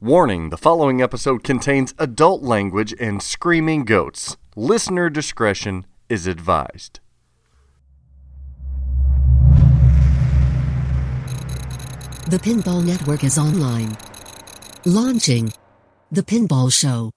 Warning the following episode contains adult language and screaming goats. Listener discretion is advised. The Pinball Network is online. Launching The Pinball Show.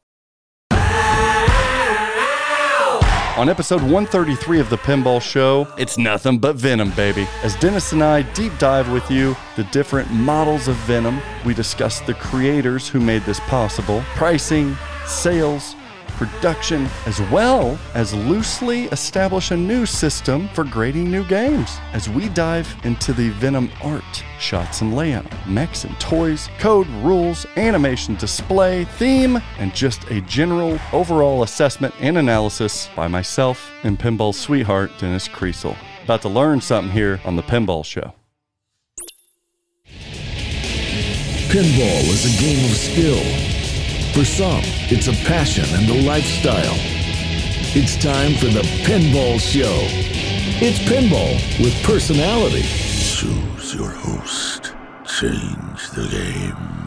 On episode 133 of The Pinball Show, it's nothing but Venom, baby. As Dennis and I deep dive with you the different models of Venom, we discuss the creators who made this possible, pricing, sales, production, as well as loosely establish a new system for grading new games. As we dive into the Venom art, shots and layout, mechs and toys, code, rules, animation, display, theme, and just a general overall assessment and analysis by myself and Pinball sweetheart Dennis Kriesel. About to learn something here on the Pinball Show. Pinball is a game of skill. For some, it's a passion and a lifestyle. It's time for the Pinball Show. It's pinball with personality. Choose your host. Change the game.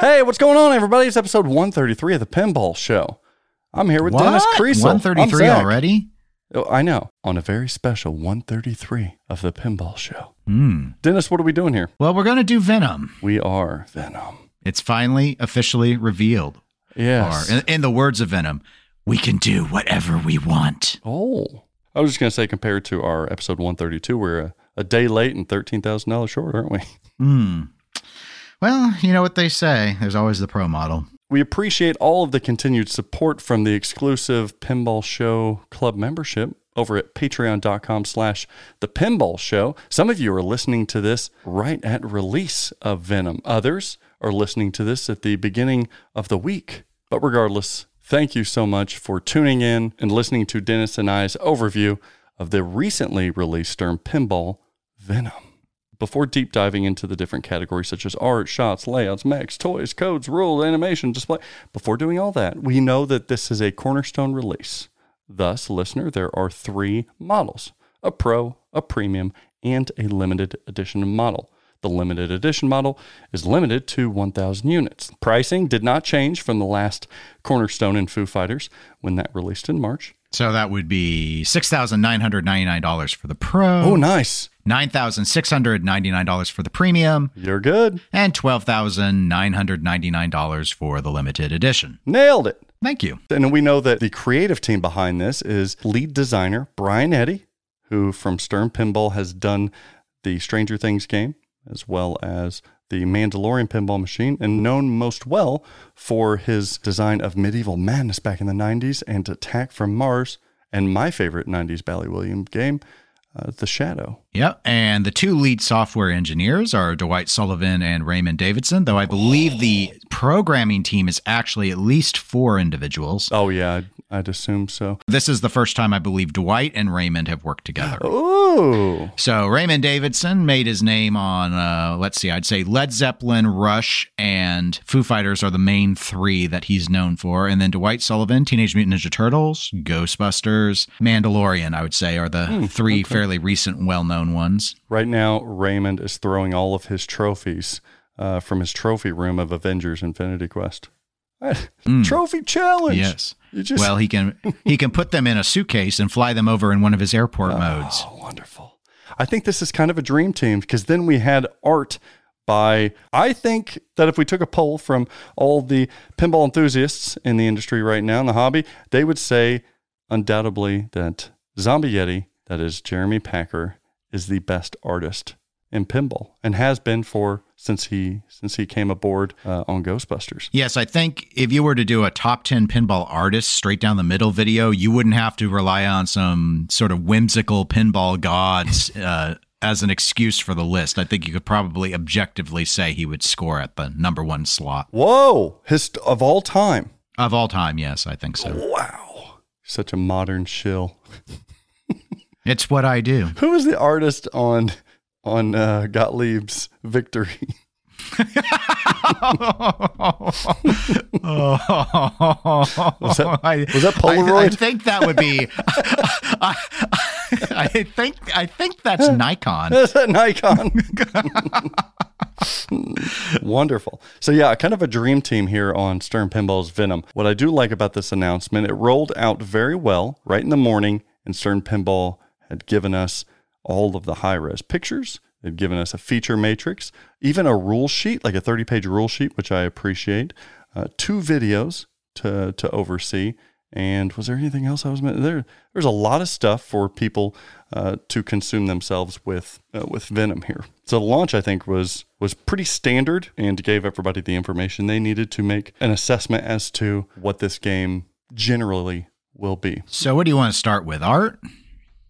Hey, what's going on, everybody? It's episode 133 of the Pinball Show. I'm here with Dennis Kriesel. I'm 133 already? Oh, I know. On a very special 133 of the Pinball Show. Hmm. Dennis, what are we doing here? Well, we're going to do Venom. We are Venom. It's finally officially revealed. Yes. Or, in, in the words of Venom, we can do whatever we want. oh. I was just going to say, compared to our episode 132, we're a, a day late and $13,000 short, aren't we? Hmm. Well, you know what they say. There's always the pro model. We appreciate all of the continued support from the exclusive Pinball Show Club membership over at patreon.com slash the pinball show. Some of you are listening to this right at release of Venom. Others are listening to this at the beginning of the week. But regardless, thank you so much for tuning in and listening to Dennis and I's overview of the recently released Stern Pinball Venom. Before deep diving into the different categories such as art, shots, layouts, mechs, toys, codes, rules, animation, display, before doing all that, we know that this is a cornerstone release. Thus, listener, there are three models a pro, a premium, and a limited edition model. The limited edition model is limited to 1,000 units. Pricing did not change from the last Cornerstone and Foo Fighters when that released in March. So that would be $6,999 for the pro. Oh, nice. $9,699 for the premium. You're good. And $12,999 for the limited edition. Nailed it. Thank you. And we know that the creative team behind this is lead designer Brian Eddy, who from Stern Pinball has done the Stranger Things game, as well as the Mandalorian pinball machine, and known most well for his design of Medieval Madness back in the 90s and Attack from Mars, and my favorite 90s Bally William game, uh, The Shadow. Yep. And the two lead software engineers are Dwight Sullivan and Raymond Davidson, though I believe the programming team is actually at least four individuals. Oh, yeah, I'd, assume so. This is the first time I believe Dwight and Raymond have worked together. Ooh. So Raymond Davidson made his name on, uh, let's see, I'd say Led Zeppelin, Rush, and Foo Fighters are the main three that he's known for. And then Dwight Sullivan, Teenage Mutant Ninja Turtles, Ghostbusters, Mandalorian, I would say, are the three fairly recent, well-known ones. Right now, Raymond is throwing all of his trophies uh, from his trophy room of Avengers Infinity Quest. Mm. Trophy challenge. Yes. You just, well, he can he can put them in a suitcase and fly them over in one of his airport oh, modes. oh, wonderful. I think this is kind of a dream team because then we had art by, I think that if we took a poll from all the pinball enthusiasts in the industry right now in the hobby, they would say undoubtedly that Zombie Yeti, that is Jeremy Packer, is the best artist in pinball and has been for since he since he came aboard uh, on Ghostbusters. Yes, I think if you were to do a top 10 pinball artist straight down the middle video, you wouldn't have to rely on some sort of whimsical pinball gods uh, as an excuse for the list. I think you could probably objectively say he would score at the number one slot. Whoa, his of all time. Of all time, yes, I think so. Wow, such a modern shill. It's what I do. Who was the artist on on uh, Gottlieb's Victory? was that- I, was that I, I think that would be. I, I think I think that's Nikon. Is that Nikon? Wonderful. So yeah, kind of a dream team here on Stern Pinball's Venom. What I do like about this announcement, it rolled out very well right in the morning, and Stern Pinball had given us all of the high res pictures. They've given us a feature matrix, even a rule sheet, like a 30 page rule sheet, which I appreciate. Uh, two videos to to oversee. And was there anything else I was meant there? There's a lot of stuff for people uh, to consume themselves with uh, with Venom here. So the launch, I think, was was pretty standard and gave everybody the information they needed to make an assessment as to what this game generally will be. So, what do you want to start with? Art?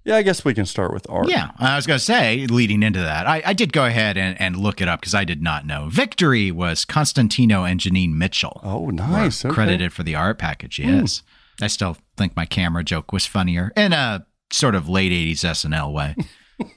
Yeah, I guess we can start with art. Yeah, I was going to say, leading into that, I, I did go ahead and, and look it up because I did not know. Victory was Constantino and Janine Mitchell. Oh, nice. Okay. Credited for the art package, yes. Mm. I still think my camera joke was funnier in a sort of late 80s SNL way.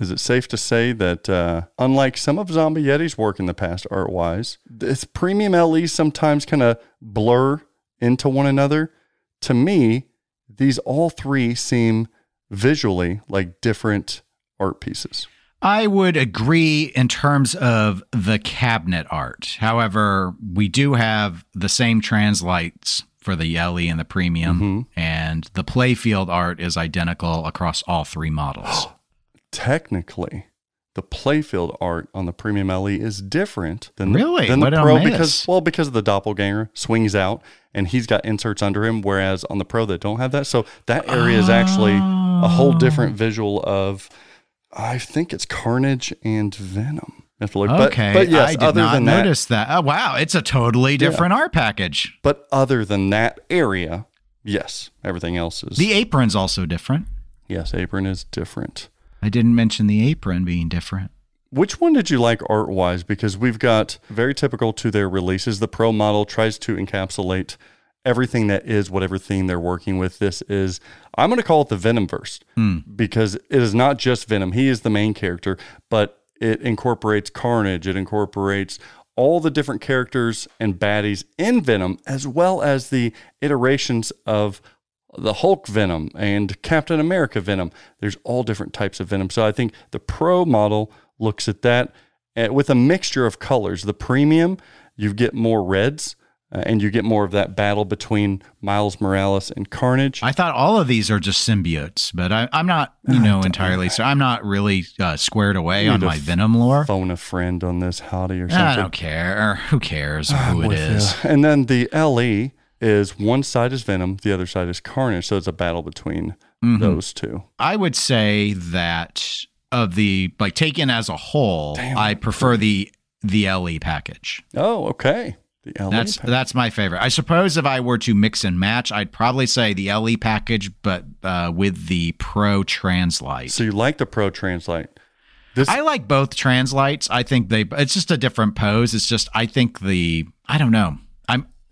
Is it safe to say that, uh, unlike some of Zombie Yeti's work in the past art wise, its premium LEs sometimes kind of blur into one another? To me, these all three seem visually like different art pieces. I would agree in terms of the cabinet art. However, we do have the same translights for the LE and the premium, mm-hmm. and the playfield art is identical across all three models. Technically, the playfield art on the premium LE is different than really? the, than the pro because well because of the doppelganger swings out and he's got inserts under him, whereas on the pro that don't have that, so that area is actually a whole different visual of. I think it's Carnage and Venom. Have to look. Okay, but, but yes, I did other not than notice that, that. Oh, wow, it's a totally different yeah. art package. But other than that area, yes, everything else is. The apron's also different. Yes, apron is different. I didn't mention the apron being different. Which one did you like art wise? Because we've got very typical to their releases. The Pro model tries to encapsulate everything that is whatever theme they're working with. This is, I'm going to call it the Venomverse mm. because it is not just Venom. He is the main character, but it incorporates Carnage. It incorporates all the different characters and baddies in Venom, as well as the iterations of the Hulk Venom and Captain America Venom. There's all different types of Venom. So I think the Pro model looks at that eh, with a mixture of colors. The Premium, you get more reds uh, and you get more of that battle between Miles Morales and Carnage. I thought all of these are just symbiotes, but I, am not, you know, entirely. So I'm not really uh, squared away on my Venom lore. Phone a friend on this howdy or something. I don't care. Who cares who it is? You. And then the LE is one side is Venom, the other side is Carnage. So it's a battle between mm-hmm. those two. I would say that of the like taken as a whole, Damn, I prefer the the LE package. Oh, okay. The LE that's package. that's my favorite. I suppose if I were to mix and match, I'd probably say the LE package, but uh, with the Pro Translight. So you like the Pro Translight? This- I like both translights. I think they. It's just a different pose. It's just I think the. I don't know.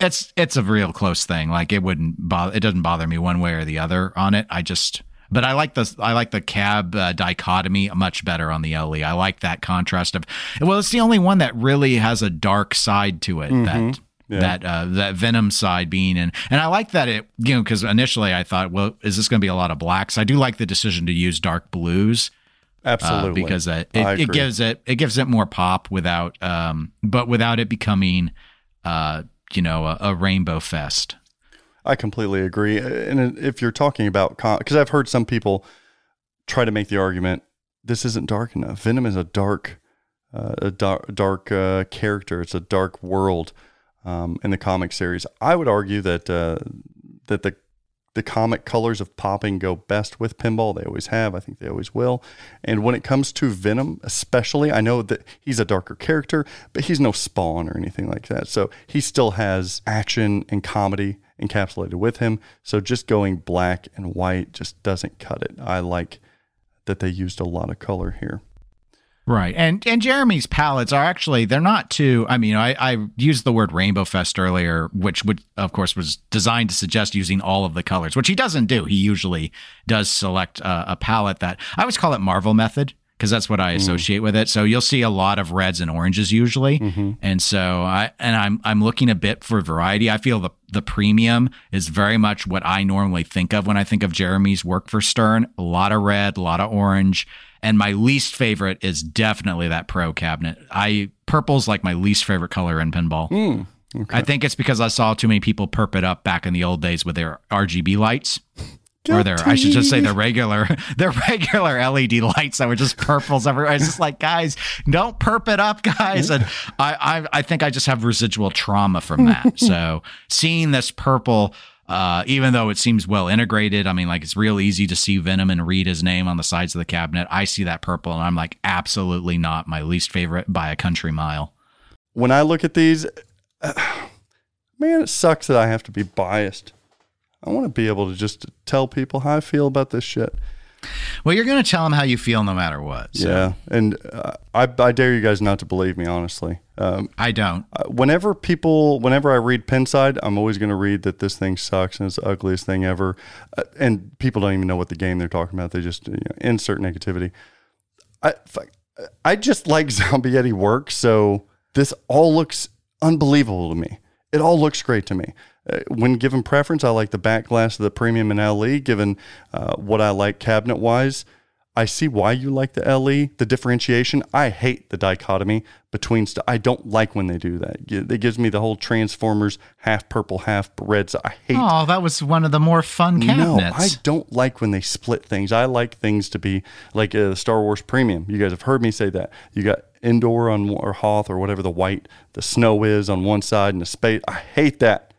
It's it's a real close thing. Like it wouldn't bother. It doesn't bother me one way or the other on it. I just but I like the I like the cab uh, dichotomy much better on the LE. I like that contrast of well, it's the only one that really has a dark side to it. Mm-hmm. That yeah. that uh, that Venom side being in, and I like that it you know because initially I thought, well, is this going to be a lot of blacks? I do like the decision to use dark blues. Absolutely, uh, because it, it, it, gives it it gives it more pop without um, but without it becoming uh, you know a, a rainbow fest. I completely agree. And if you're talking about, because I've heard some people try to make the argument, this isn't dark enough. Venom is a dark, uh, a dark, dark uh, character. It's a dark world um, in the comic series. I would argue that uh, that the the comic colors of popping go best with pinball. They always have. I think they always will. And when it comes to Venom, especially, I know that he's a darker character, but he's no Spawn or anything like that. So he still has action and comedy encapsulated with him. So just going black and white just doesn't cut it. I like that they used a lot of color here. Right. And and Jeremy's palettes are actually they're not too I mean, I, I used the word rainbow fest earlier, which would of course was designed to suggest using all of the colors, which he doesn't do. He usually does select a, a palette that I always call it Marvel method because that's what I mm. associate mm. with it. So you'll see a lot of reds and oranges usually, mm-hmm. and so I and I'm I'm looking a bit for variety. I feel the the premium is very much what I normally think of when I think of Jeremy's work for Stern. A lot of red, a lot of orange, And my least favorite is definitely that pro cabinet. I purple's like my least favorite color in pinball. Hmm, I think it's because I saw too many people perp it up back in the old days with their RGB lights. Or their, I should just say the regular, their regular LED lights that were just purples everywhere. It's just like, guys, don't perp it up, guys. And I, I, I think I just have residual trauma from that. so seeing this purple, uh, even though it seems well integrated, I mean, like it's real easy to see Venom and read his name on the sides of the cabinet. I see that purple, and I'm like, absolutely not my least favorite by a country mile. When I look at these, man, it sucks that I have to be biased. I want to be able to just tell people how I feel about this shit. Well, you're going to tell them how you feel no matter what. So Yeah, and uh, I, I dare you guys not to believe me, honestly. Um, I don't. uh, whenever people, whenever I read Pinside, I'm always going to read that this thing sucks and it's the ugliest thing ever. Uh, and people don't even know what the game they're talking about. They just you know, insert negativity. I, I just like Zombie Yeti work. So this all looks unbelievable to me. It all looks great to me. Uh, when given preference, I like the back glass of the premium and LE. Given uh, what I like cabinet wise, I see why you like the LE, the differentiation. I hate the dichotomy between. St- I don't like when they do that. It gives me the whole Transformers half purple, half red. So I hate. Oh, that was one of the more fun cabinets. No. I don't like when they split things. I like things to be like uh, Star Wars Premium. You guys have heard me say that. You got Endor on or Hoth or whatever the white, the snow is on one side and the space. I hate that.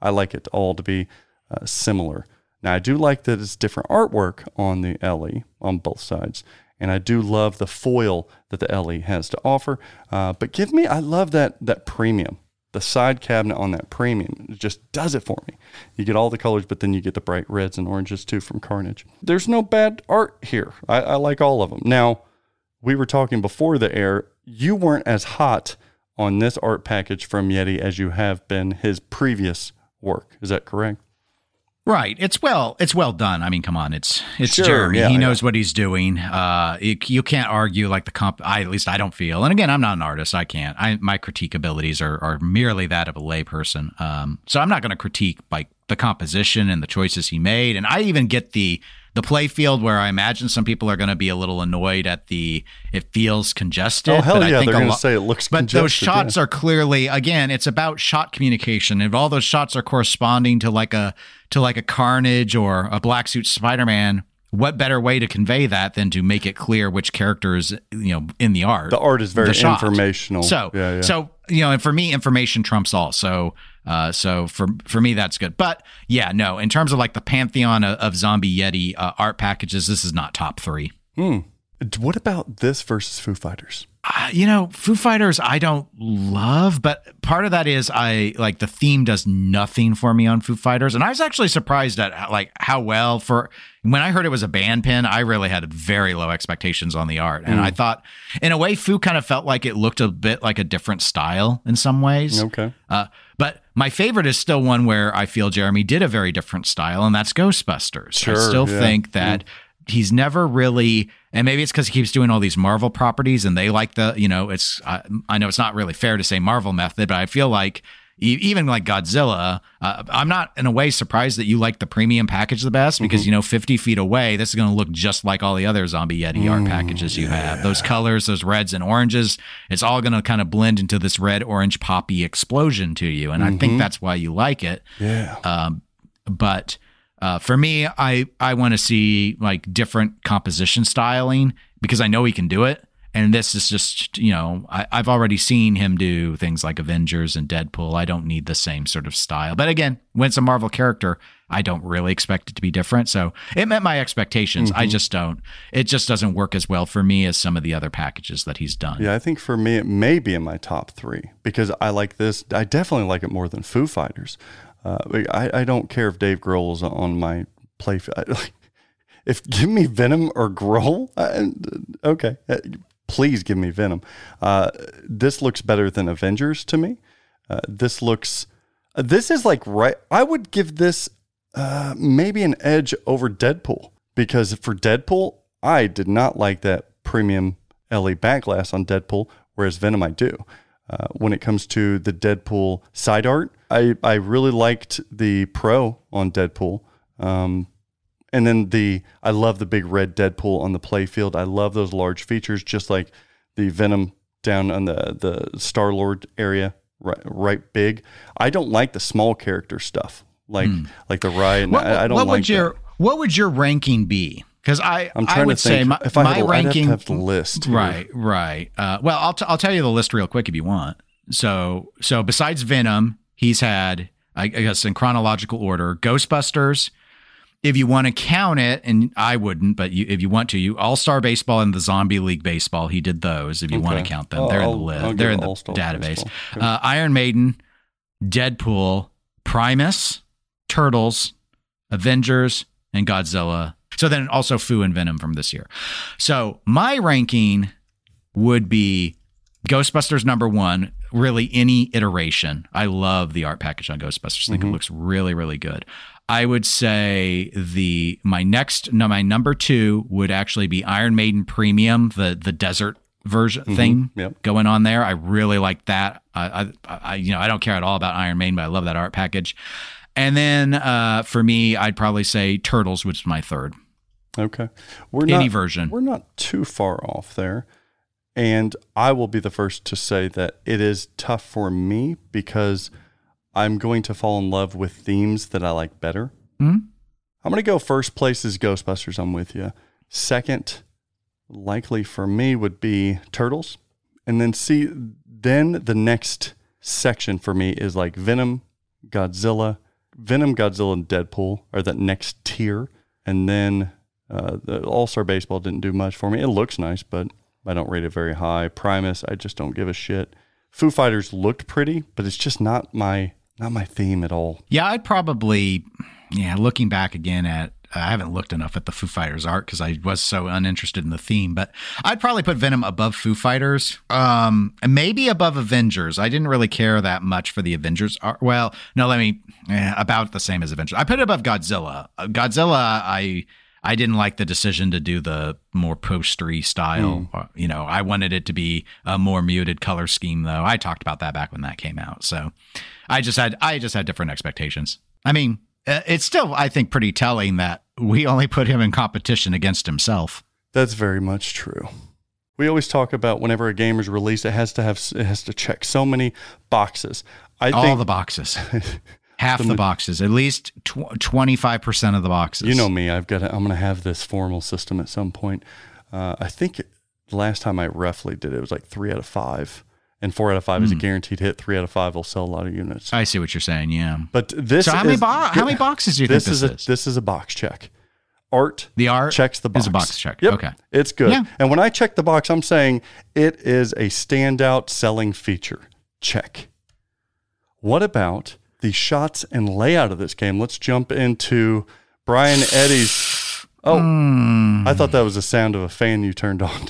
I like it all to be uh, similar. Now I do like that it's different artwork on the LE on both sides, and I do love the foil that the LE has to offer. Uh, but give me, I love that that premium. The side cabinet on that premium it just does it for me. You get all the colors, but then you get the bright reds and oranges too from Carnage. There's no bad art here. I, I like all of them. Now, we were talking before the air. You weren't as hot on this art package from Yeti as you have been his previous work. Is that correct? Right. It's well. It's well done. I mean, come on. It's it's Sure, Jeremy. yeah, he yeah. knows what he's doing. Uh, it, you can't argue like the comp. I at least I don't feel. And again, I'm not an artist. I can't. I my critique abilities are are merely that of a layperson. Um, so I'm not going to critique like the composition and the choices he made. And I even get the the play field where I imagine some people are going to be a little annoyed at the it feels congested. Oh, hell but I yeah, think they're gonna lo- say it looks congested. But those shots yeah. are clearly again, it's about shot communication. If all those shots are corresponding to like a to like a Carnage or a Black Suit Spider Man, what better way to convey that than to make it clear which character is you know in the art? The art is very informational. So, yeah, yeah. so you know, and for me, information trumps all. So, uh, so for for me, that's good. But yeah, no, in terms of like the pantheon of, of Zombie Yeti uh, art packages, this is not top three. hmm. what about this versus Foo Fighters? Uh, you know, Foo Fighters, I don't love, but part of that is I like the theme does nothing for me on Foo Fighters, and I was actually surprised at like how well for when I heard it was a band pin, I really had very low expectations on the art, and I thought, in a way, Foo kind of felt like it looked a bit like a different style in some ways. Okay. Uh, but my favorite is still one where I feel Jeremy did a very different style, and that's Ghostbusters. Sure, I still yeah. think that he's never really, and maybe it's because he keeps doing all these Marvel properties, and they like the, you know, it's. I, I know it's not really fair to say Marvel method, but I feel like. Even like Godzilla, uh, I'm not in a way surprised that you like the premium package the best because you know 50 feet away, this is going to look just like all the other Zombie Yeti art packages you have. Those colors, those reds and oranges, it's all going to kind of blend into this red orange poppy explosion to you, and I think that's why you like it. Yeah. Um, but uh, for me, I I want to see like different composition styling because I know he can do it. And this is just, you know, I, I've already seen him do things like Avengers and Deadpool. I don't need the same sort of style. But again, when it's a Marvel character, I don't really expect it to be different. So it met my expectations. I just don't. It just doesn't work as well for me as some of the other packages that he's done. Yeah, I think for me it may be in my top three because I like this. I definitely like it more than Foo Fighters. Uh, I, I don't care if Dave Grohl is on my play. I, like, if give me Venom or Grohl, I, okay, uh, please give me Venom. Uh, this looks better than Avengers to me. Uh, this looks. uh, this is like right. I would give this uh, maybe an edge over Deadpool because for Deadpool, I did not like that premium LE backglass on Deadpool, whereas Venom I do. Uh, when it comes to the Deadpool side art, I, I really liked the Pro on Deadpool. Um, And then the I love the big red Deadpool on the playfield. I love those large features, just like the Venom down on the the Star Lord area, right, right big. I don't like the small character stuff, like like the riot. What, I, I don't what like would your that. what would your ranking be? Because I I'm I would to think. say my, if I my had, I'd have ranking have the list. here. Right, right. Uh, well, I'll t- I'll tell you the list real quick if you want. So so besides Venom, he's had I guess in chronological order Ghostbusters. If you want to count it, and I wouldn't, but you, if you want to, you All Star Baseball and the Zombie League Baseball, he did those. If you want to count them, I'll- they're in the list. They're in the All-Star database. Okay. Uh, Iron Maiden, Deadpool, Primus, Turtles, Avengers, and Godzilla. So then also Foo and Venom from this year. So my ranking would be Ghostbusters number one, really any iteration. I love the art package on Ghostbusters. I think it looks really, really good. I would say the my next no my number two would actually be Iron Maiden Premium, the the desert version thing Yep. going on there. I really like that. I, I, I you know I don't care at all about Iron Maiden, but I love that art package. And then uh, for me, I'd probably say Turtles, which is my third. Okay. We're Any not, version. We're not too far off there. And I will be the first to say that it is tough for me because I'm going to fall in love with themes that I like better. Hmm? I'm going to go first place is Ghostbusters. I'm with you. Second, likely for me, would be Turtles. And then see, then the next section for me is like Venom, Godzilla, Venom, Godzilla, and Deadpool are that next tier. And then uh, the All Star Baseball didn't do much for me. It looks nice, but I don't rate it very high. Primus, I just don't give a shit. Foo Fighters looked pretty, but it's just not my not my theme at all. Yeah, I'd probably, yeah, looking back again at, I haven't looked enough at the Foo Fighters art because I was so uninterested in the theme, but I'd probably put Venom above Foo Fighters, um, and maybe above Avengers. I didn't really care that much for the Avengers art. Well, no, let me, eh, about the same as Avengers. I put it above Godzilla. Uh, Godzilla, I, I didn't like the decision to do the more postery style. Uh, You know, I wanted it to be a more muted color scheme, though. I talked about that back when that came out. So I just had I just had different expectations. I mean, uh, it's still I think pretty telling that we only put him in competition against himself. That's very much true. We always talk about whenever a game is released, it has to have it has to check so many boxes. I All think the boxes. Half the boxes, at least twenty five percent of the boxes. you know me. I've got. To, I'm going to have this formal system at some point. Uh, I think the last time I roughly did it, it was like three out of five, and four out of five is a guaranteed hit. Three out of five will sell a lot of units. I see what you're saying. Yeah. But this So how is, many bo- how many boxes do you this think is this a is? this is a box check. Art The art checks the box. is a box check. Yep. Okay. It's good. Yeah. And when I check the box, I'm saying it is a standout selling feature. Check. What about the shots and layout of this game? Let's jump into Brian Eddy's. Oh, Hmm. I thought that was the sound of a fan you turned on.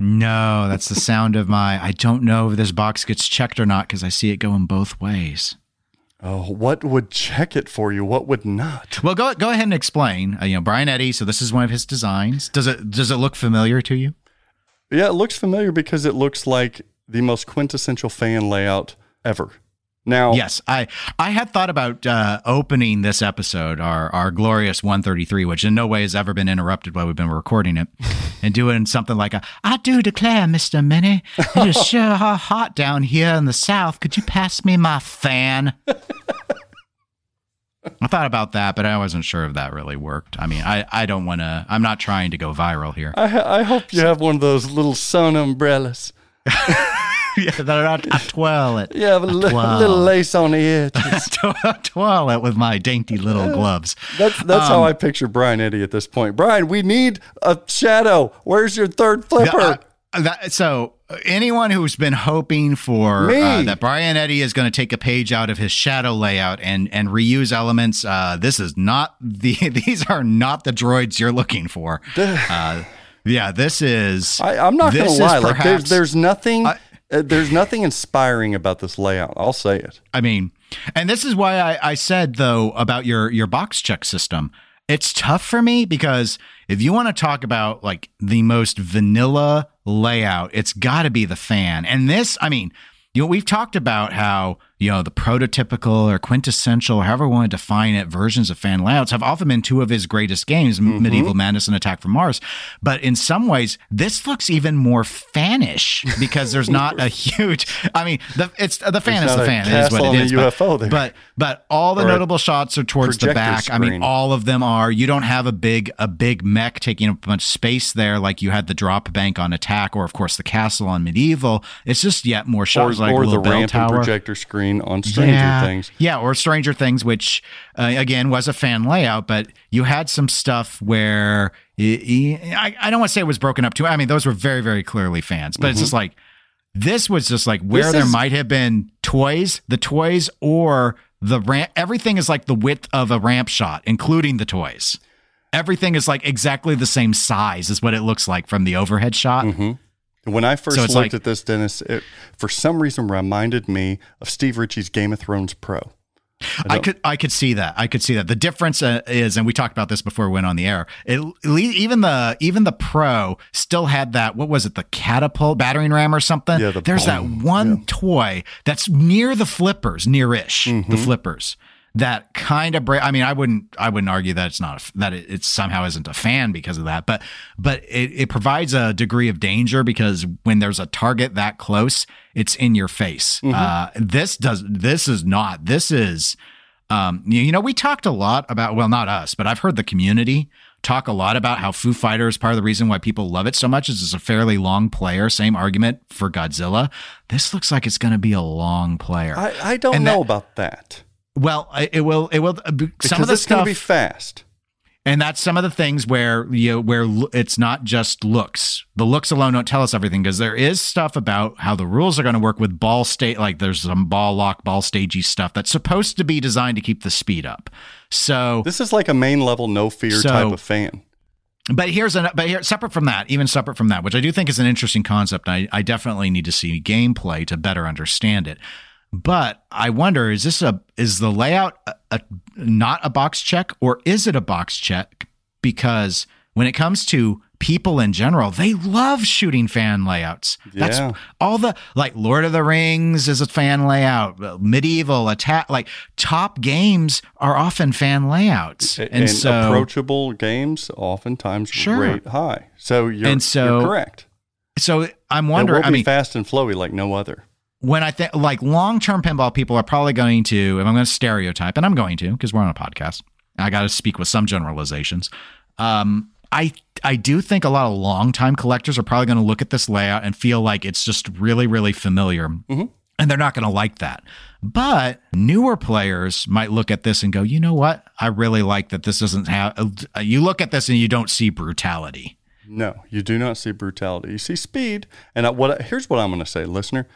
No, that's the sound of my. I don't know if this box gets checked or not because I see it going both ways. Oh, what would check it for you? What would not? Well, go go ahead and explain. Uh, you know, Brian Eddy. So this is one of his designs. Does it does it look familiar to you? Yeah, it looks familiar because it looks like the most quintessential fan layout ever. Now, Yes, I I had thought about uh, opening this episode, our our glorious 133, which in no way has ever been interrupted while we've been recording it, and doing something like a I do declare, Mister Meny, it is sure hot down here in the south. Could you pass me my fan? I thought about that, but I wasn't sure if that really worked. I mean, I, I don't want to. I'm not trying to go viral here. I, I hope you have one of those little sun umbrellas. yeah, they're not a toilet. You have a, li- Wow. little lace on the edges. toilet with my dainty little gloves. That's that's how I picture Brian Eddy at this point. Brian, we need a shadow. Where's your third flipper? Uh, that, so uh, anyone who's been hoping for uh, that Brian Eddy is going to take a page out of his shadow layout and and reuse elements, uh, this is not the these are not the droids you're looking for. Uh, yeah, this is. I, I'm not going to lie. Like there's there's nothing I- Uh, there's nothing inspiring about this layout. I'll say it. I mean, and this is why I, I said though about your your box check system. It's tough for me because if you want to talk about like the most vanilla layout, it's got to be the fan. And this, I mean, you know, we've talked about how you know, the prototypical or quintessential, however we want to define it, versions of fan layouts have often been two of his greatest games, Mm-hmm. Medieval Madness and Attack from Mars. But in some ways, this looks even more fanish because there's not a huge. I mean, the it's the fan There's is the fan. It is what it is. but- UFO there. But but all the Or notable shots are towards the back. I mean, all of them are. You don't have a big a big mech taking up a bunch of space there, like you had the drop bank on Attack, or of course the castle on Medieval. It's just yet more or, shots like or the ramp and tower. projector screen on Stranger yeah. Things. Yeah, or Stranger Things, which uh, again was a fan layout, but you had some stuff where I don't want to say it was broken up too. I mean, those were very, very clearly fans, but it's just like this was just like where Mm-hmm. This there is- might have been toys, the toys, or the ramp. Everything is like the width of a ramp shot, including the toys. Everything is like exactly the same size as what it looks like from the overhead shot. When I first So looked like- at this, Dennis, it for some reason reminded me of Steve Ritchie's Game of Thrones Pro. I could I could see that. I could see that. The difference uh, is, and we talked about this before we went on the air. It, even the even the Pro still had that. What was it? The catapult battering ram or something. Yeah, the There's that boom. one toy that's near the flippers, nearish Mm-hmm. the flippers. That kind of break. I mean, I wouldn't. I wouldn't argue that it's not a, that it, it somehow isn't a fan because of that. But but it, it provides a degree of danger because when there's a target that close, it's in your face. Mm-hmm. Uh, this does. This is not. This is. Um, you, know, we talked a lot about. Well, not us, but I've heard the community talk a lot about how Foo Fighters. Part of the reason why people love it so much is it's a fairly long player. Same argument for Godzilla. This looks like it's going to be a long player. I, I don't And know that- about that well, it will. It will. uh, because Some of the stuff to be fast. and that's some of the things where you know, where it's not just looks. The looks alone don't tell us everything because there is stuff about how the rules are going to work with ball state. Like there's some ball lock, ball stagey stuff that's supposed to be designed to keep the speed up. So, This is like a main level no fear So- type of fan. but here's an but here separate from that, even separate from that, which I do think is an interesting concept. I, I definitely need to see gameplay to better understand it. But I wonder is this a is the layout a, a, not a box check or is it a box check? Because when it comes to people in general, they love shooting fan layouts. That's all the like Lord of the Rings is a fan layout, medieval attack like top games are often fan layouts. A- And, so approachable games oftentimes Sure. rate high. So you're, And so- you're correct. so I'm It wondering will I mean fast and flowy like no other. When I think like long term pinball people are probably going to, if I'm going to stereotype, and I'm going to because we're on a podcast, I got to speak with some generalizations. Um, I I do think a lot of long time collectors are probably going to look at this layout and feel like it's just really really familiar, and they're not going to like that. But newer players might look at this and go, you know what? I really like that this doesn't have. You look at this and you don't see brutality. No, you do not see brutality. You see speed. And I, what here's what I'm going to say, listener.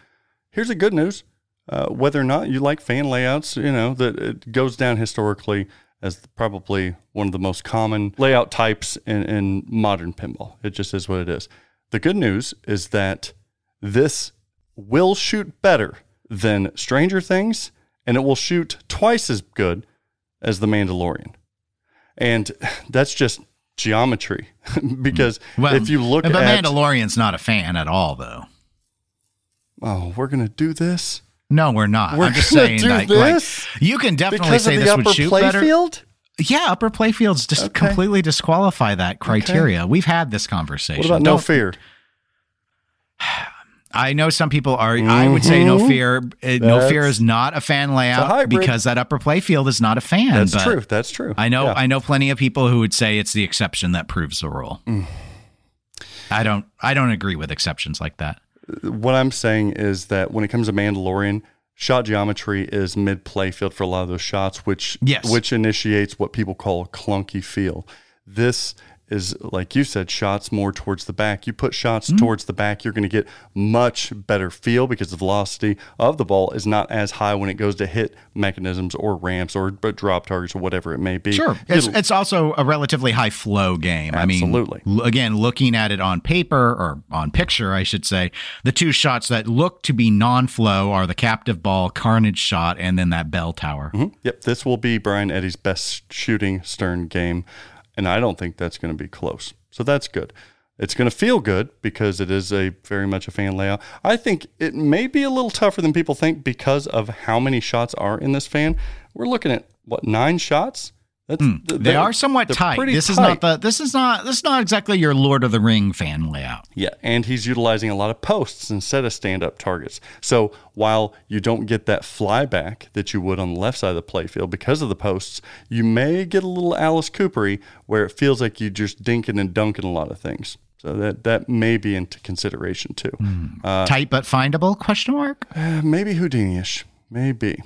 Here's the good news. Uh, whether or not you like fan layouts, you know that it goes down historically as probably one of the most common layout types in, in modern pinball. It just is what it is. The good news is that this will shoot better than Stranger Things, and it will shoot twice as good as The Mandalorian. And that's just geometry because Well, if you look but at Mandalorian's not a fan at all, though. Oh, we're gonna do this No, we're not. We're I'm just saying, do like, this? like, you can definitely because say this upper would shoot play better. field. Yeah, upper playfields just Okay. completely disqualify that criteria. We've had this conversation. What about no Don't- fear? I know some people are. I would say no fear. Uh, no Mm-hmm. Fear is not a fan layout hybrid. because that upper playfield is not a fan. That's true. That's true. I know. Yeah. I know plenty of people who would say it's the exception that proves the rule. Mm. I don't. I don't agree with exceptions like that. What I'm saying is that when it comes to Mandalorian, shot geometry is mid play field for a lot of those shots, which Yes. which initiates what people call a clunky feel. This is like you said, shots more towards the back. You put shots Mm-hmm. towards the back, you're going to get much better feel because the velocity of the ball is not as high when it goes to hit mechanisms or ramps or but drop targets or whatever it may be. Sure. It's, it's also a relatively high flow game. Absolutely. I mean, again, looking at it on paper or on picture, I should say, the two shots that look to be non flow are the captive ball, carnage shot, and then that bell tower. Mhm. Yep, this will be Brian Eddy's best shooting Stern game, and I don't think that's going to be close. So that's good. It's going to feel good because it is a very much a fan layout. I think it may be a little tougher than people think because of how many shots are in this fan. We're looking at what nine shots. That's, hmm. th- They they're- somewhat tight. This is not the this is not this is not exactly your Lord of the Ring fan layout. Yeah, and he's utilizing a lot of posts instead of stand up targets. So while you don't get that flyback that you would on the left side of the playfield because of the posts, you may get a little Alice Coopery where it feels like you're just dinking and dunking a lot of things. So that that may be into consideration too. Hmm. Uh, tight but findable? Question mark. Uh, maybe Houdini-ish. Maybe.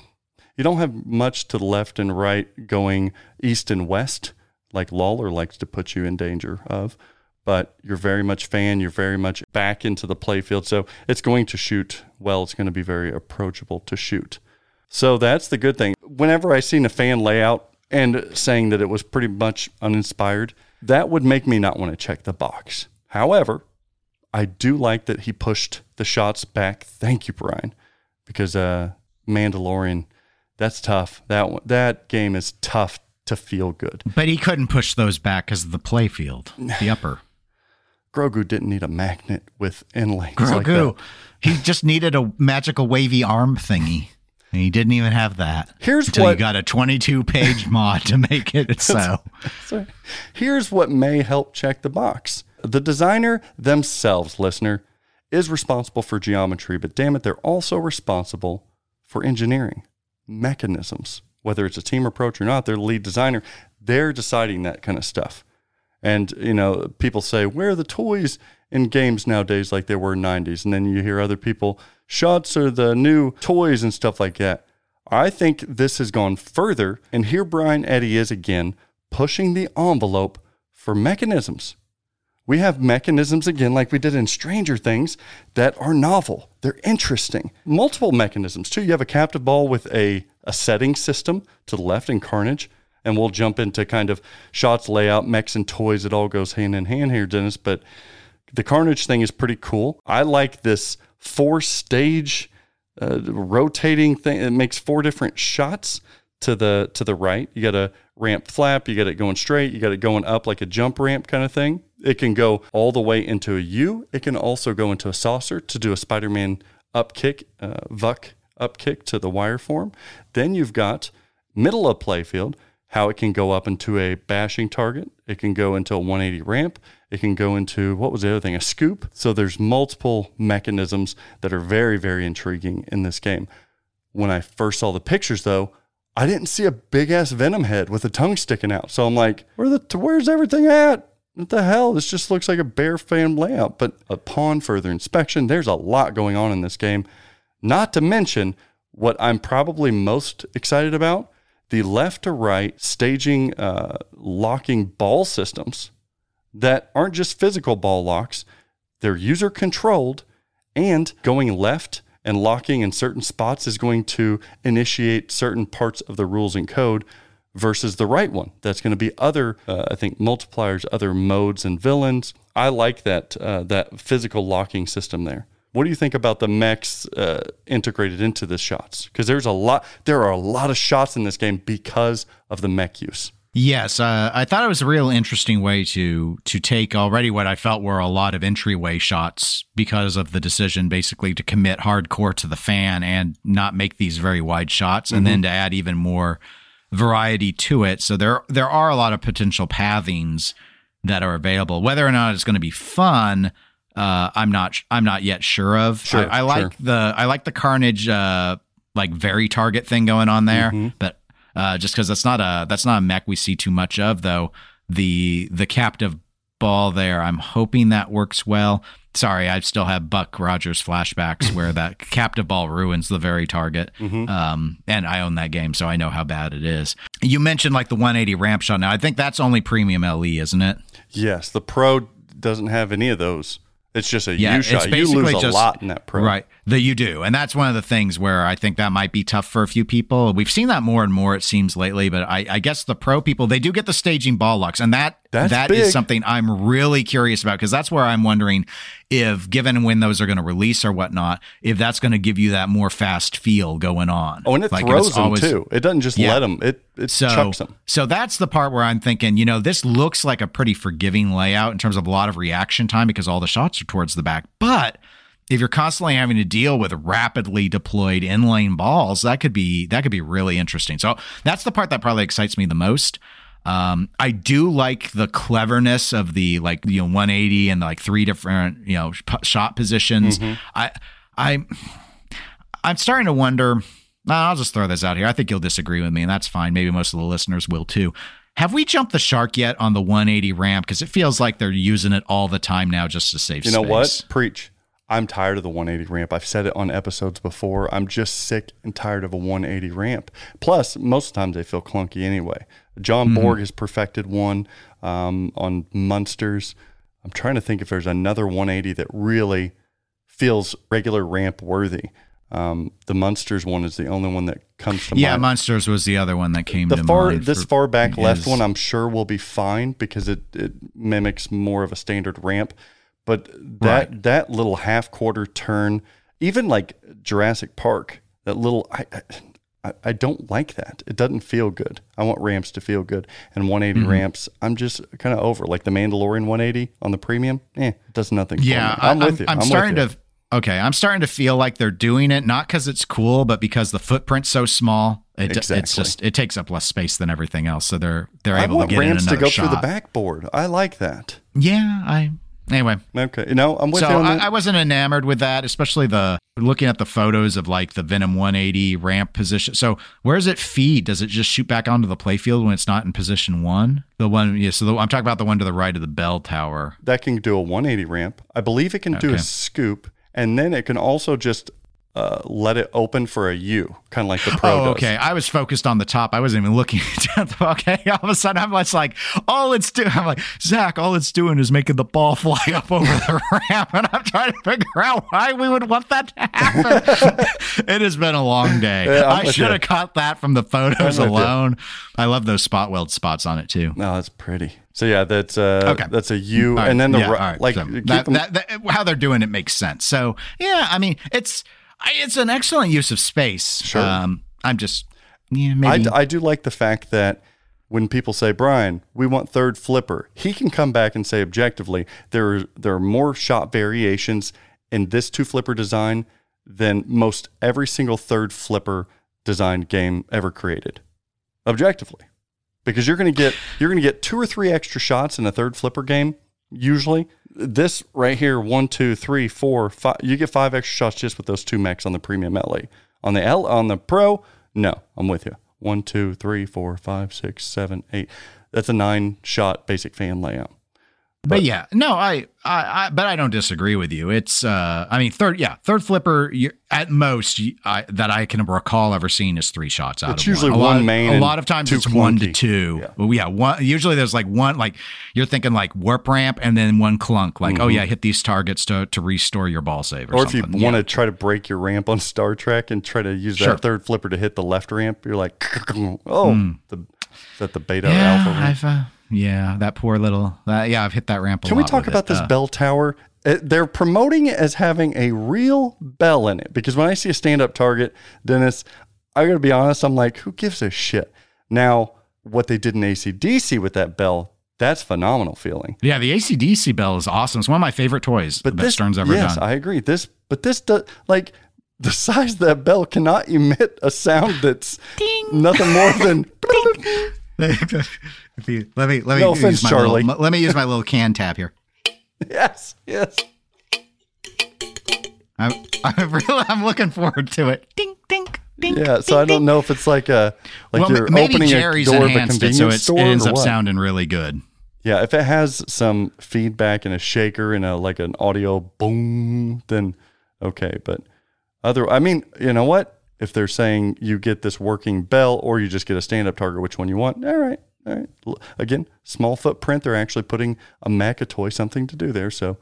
You don't have much to the left and right going east and west like Lawlor likes to put you in danger of. But you're very much fan. You're very much back into the playfield. So it's going to shoot well. It's going to be very approachable to shoot. So that's the good thing. Whenever I seen a fan layout and saying that it was pretty much uninspired, that would make me not want to check the box. However, I do like that he pushed the shots back. Thank you, Brian, because uh, Mandalorian, that's tough. That one, that game is tough to feel good. But he couldn't push those back because of the playfield, the upper. Grogu didn't need a magnet with inlays like Grogu. that. he just needed a magical wavy arm thingy. And he didn't even have that. Here's until what- you got a 22 page mod to make it so. So here's what may help check the box. The designer themselves, listener, is responsible for geometry, but damn it, they're also responsible for engineering mechanisms. Whether it's a team approach or not, they're the lead designer. They're deciding that kind of stuff. And, you know, people say, where are the toys in games nowadays like they were in 90s? And then you hear other people, shots are the new toys and stuff like that. I think this has gone further. And here Brian Eddy is again pushing the envelope for mechanisms. We have mechanisms again, like we did in Stranger Things, that are novel. They're interesting. Multiple mechanisms, too. You have a captive ball with a, a setting system to the left in Carnage. And we'll jump into kind of shots, layout, mechs, and toys. It all goes hand in hand here, Dennis. But the Carnage thing is pretty cool. I like this four stage uh, rotating thing. It makes four different shots to the to the right. You got a ramp flap. You got it going straight. You got it going up like a jump ramp kind of thing. It can go all the way into a U. It can also go into a saucer to do a Spider-Man up kick, uh, VUK up kick to the wire form. Then you've got middle of playfield how it can go up into a bashing target. It can go into a 180 ramp. It can go into what was the other thing? A scoop. So there's multiple mechanisms that are very, very intriguing in this game. When I first saw the pictures, though, I didn't see a big ass venom head with a tongue sticking out. So I'm like, where the where's everything at? What the hell? This just looks like a bare fan layout. But upon further inspection, there's a lot going on in this game. Not to mention what I'm probably most excited about the left to right staging uh, locking ball systems that aren't just physical ball locks, they're user controlled, and going left and locking in certain spots is going to initiate certain parts of the rules and code versus the right one. That's going to be other, uh, I think, multipliers, other modes and villains. I like that uh, that physical locking system there. What do you think about the mechs uh, integrated into the shots? Because there's a lot, there are a lot of shots in this game because of the mech use. Yes, uh, I thought it was a real interesting way to to take already what I felt were a lot of entryway shots because of the decision basically to commit hardcore to the fan and not make these very wide shots, and then to add even more variety to it. So there there are a lot of potential pathings that are available. Whether or not it's going to be fun, uh, I'm not I'm not yet sure of. Sure, I, I like sure. the I like the Carnage uh, like vari-target thing going on there, Mm-hmm. but uh, just because that's not a that's not a mech we see too much of though. The the captive ball there, I'm hoping that works well. Sorry, I still have Buck Rogers flashbacks where that captive ball ruins the vari-target. Mm-hmm. Um, and I own that game, so I know how bad it is. You mentioned like the 180 ramp shot. Now I think that's only premium LE, isn't it? Yes, the Pro doesn't have any of those. It's just a Yeah, U shot. You lose a just- lot in that Pro. Right. That you do. And that's one of the things where I think that might be tough for a few people. We've seen that more and more, it seems, lately. But I, I guess the pro people, they do get the staging ball locks. And that That's that is big. something I'm really curious about because that's where I'm wondering if, given when those are going to release or whatnot, if that's going to give you that more fast feel going on. Oh, and it Like, throws it's them always- too. It doesn't just Yeah. let them. It it so, chucks them. so that's the part where I'm thinking, you know, this looks like a pretty forgiving layout in terms of a lot of reaction time because all the shots are towards the back. But if you're constantly having to deal with rapidly deployed inlane balls, that could be that could be really interesting. So that's the part that probably excites me the most. Um, I do like the cleverness of the like you know 180 and like three different you know p- shot positions. I I I'm starting to wonder. I'll just throw this out here. I think you'll disagree with me, and that's fine. Maybe most of the listeners will too. Have we jumped the shark yet on the 180 ramp? Because it feels like they're using it all the time now just to save space. You know what? Preach. I'm tired of the 180 ramp. I've said it on episodes before. I'm just sick and tired of a 180 ramp. Plus, most of the times they feel clunky anyway. John Mm-hmm. Borg has perfected one um, on Munsters. I'm trying to think if there's another 180 that really feels regular ramp worthy. Um, the Munsters one is the only one that comes to Yeah, mind. Monsters was the other one that came the to far mind. this far back left one I'm sure will be fine because it, it mimics more of a standard ramp. But that Right. that little half quarter turn, even like Jurassic Park, that little I, I I don't like that. It doesn't feel good. I want ramps to feel good. And 180 Mm-hmm. ramps, I'm just kind of over. Like the Mandalorian 180 on the premium, eh, it does nothing. Yeah. I'm I- with you. I'm with starting you. to. Okay, I'm starting to feel like they're doing it not because it's cool, but because the footprint's so small. It, It's just it takes up less space than everything else, so they're they're I able to get in ramps another to go shot. through the backboard. I like that. Yeah, I anyway. Okay, you know, I'm with so you I. I wasn't enamored with that, especially the looking at the photos of like the Venom 180 ramp position. So where does it feed? Does it just shoot back onto the playfield when it's not in position one? The one, yeah. So the, I'm talking about the one to the right of the bell tower. that can do a 180 ramp. I believe it can do a scoop, and then it can also just uh, let it open for a U, kind of like the Pro Oh, does. okay. I was focused on the top. I wasn't even looking at the okay. All of a sudden, I'm just like, all it's doing. I'm like, Zach, all it's doing is making the ball fly up over the ramp, and I'm trying to figure out why we would want that to happen. it has been a long day. Yeah, I should have caught that from the photos I'm you. alone. I love those spot weld spots on it too. No, that's pretty. So yeah, that's uh, Okay. that's a U, right, and then the yeah, right, like so that, that, that- how they're doing it makes sense. So yeah, I mean it's it's an excellent use of space. Sure. Um, I'm just yeah I, maybe I do like the fact that when people say Brian, we want third flipper, he can come back and say objectively there are, there are more shot variations in this two flipper design than most every single third flipper design game ever created. Objectively, because you're going to get you're going to get two or three extra shots in a third flipper game usually. This right here, one, two, three, four, five. You get five extra shots just with those two mechs on the premium LA. On the L on the Pro, no, I'm with you. One, two, three, four, five, six, seven, eight. That's a nine shot basic fan layout. But, yeah, no, I, I, I, but I don't disagree with you. It's, uh, I mean, third, yeah, third flipper at most I, that I can recall ever seeing is three shots out It's of usually one. A one lot, main A lot of times it's one to two. Yeah. Well, yeah, one. Usually there's like one, like you're thinking like warp ramp and then one clunk. Like, oh yeah, hit these targets to to restore your ball save or, Mm-hmm. Or if you something. want to try to break your ramp on Star Trek and try to use Sure. that third flipper to hit the left ramp, you're like, oh, the, is that the beta yeah, alpha ramp? I've, uh, yeah, that poor little, that, yeah, I've hit that ramp. A Can we talk about it. this Uh, bell tower? Uh, They're promoting it as having a real bell in it because when I see a stand up target, Dennis, I got to be honest, I'm like, who gives a shit? Now, what they did in ACDC with that bell, that's phenomenal feeling. Yeah, the ACDC bell is awesome. It's one of my favorite toys But that this, Stern's ever yes, done. I agree. This, but this does like the size of that bell cannot emit a sound that's nothing more than. If you- let me let me No use offense, my Charlie. Little, let me use my little can tap here. yes, yes. I'm, I'm really I'm looking forward to it. Ding ding ding. Yeah, so I don't know if it's like a like well, you're maybe opening Jerry's a door of a enhanced it, convenience so store it ends up what? sounding really good. Yeah, if it has some feedback and a shaker and a like an audio boom, then okay. But other, I mean, you know what? If they're saying you get this working bell or you just get a stand-up target, which one you want? All right, all right. Again, small footprint. They're actually putting a Macatoy something to do there. So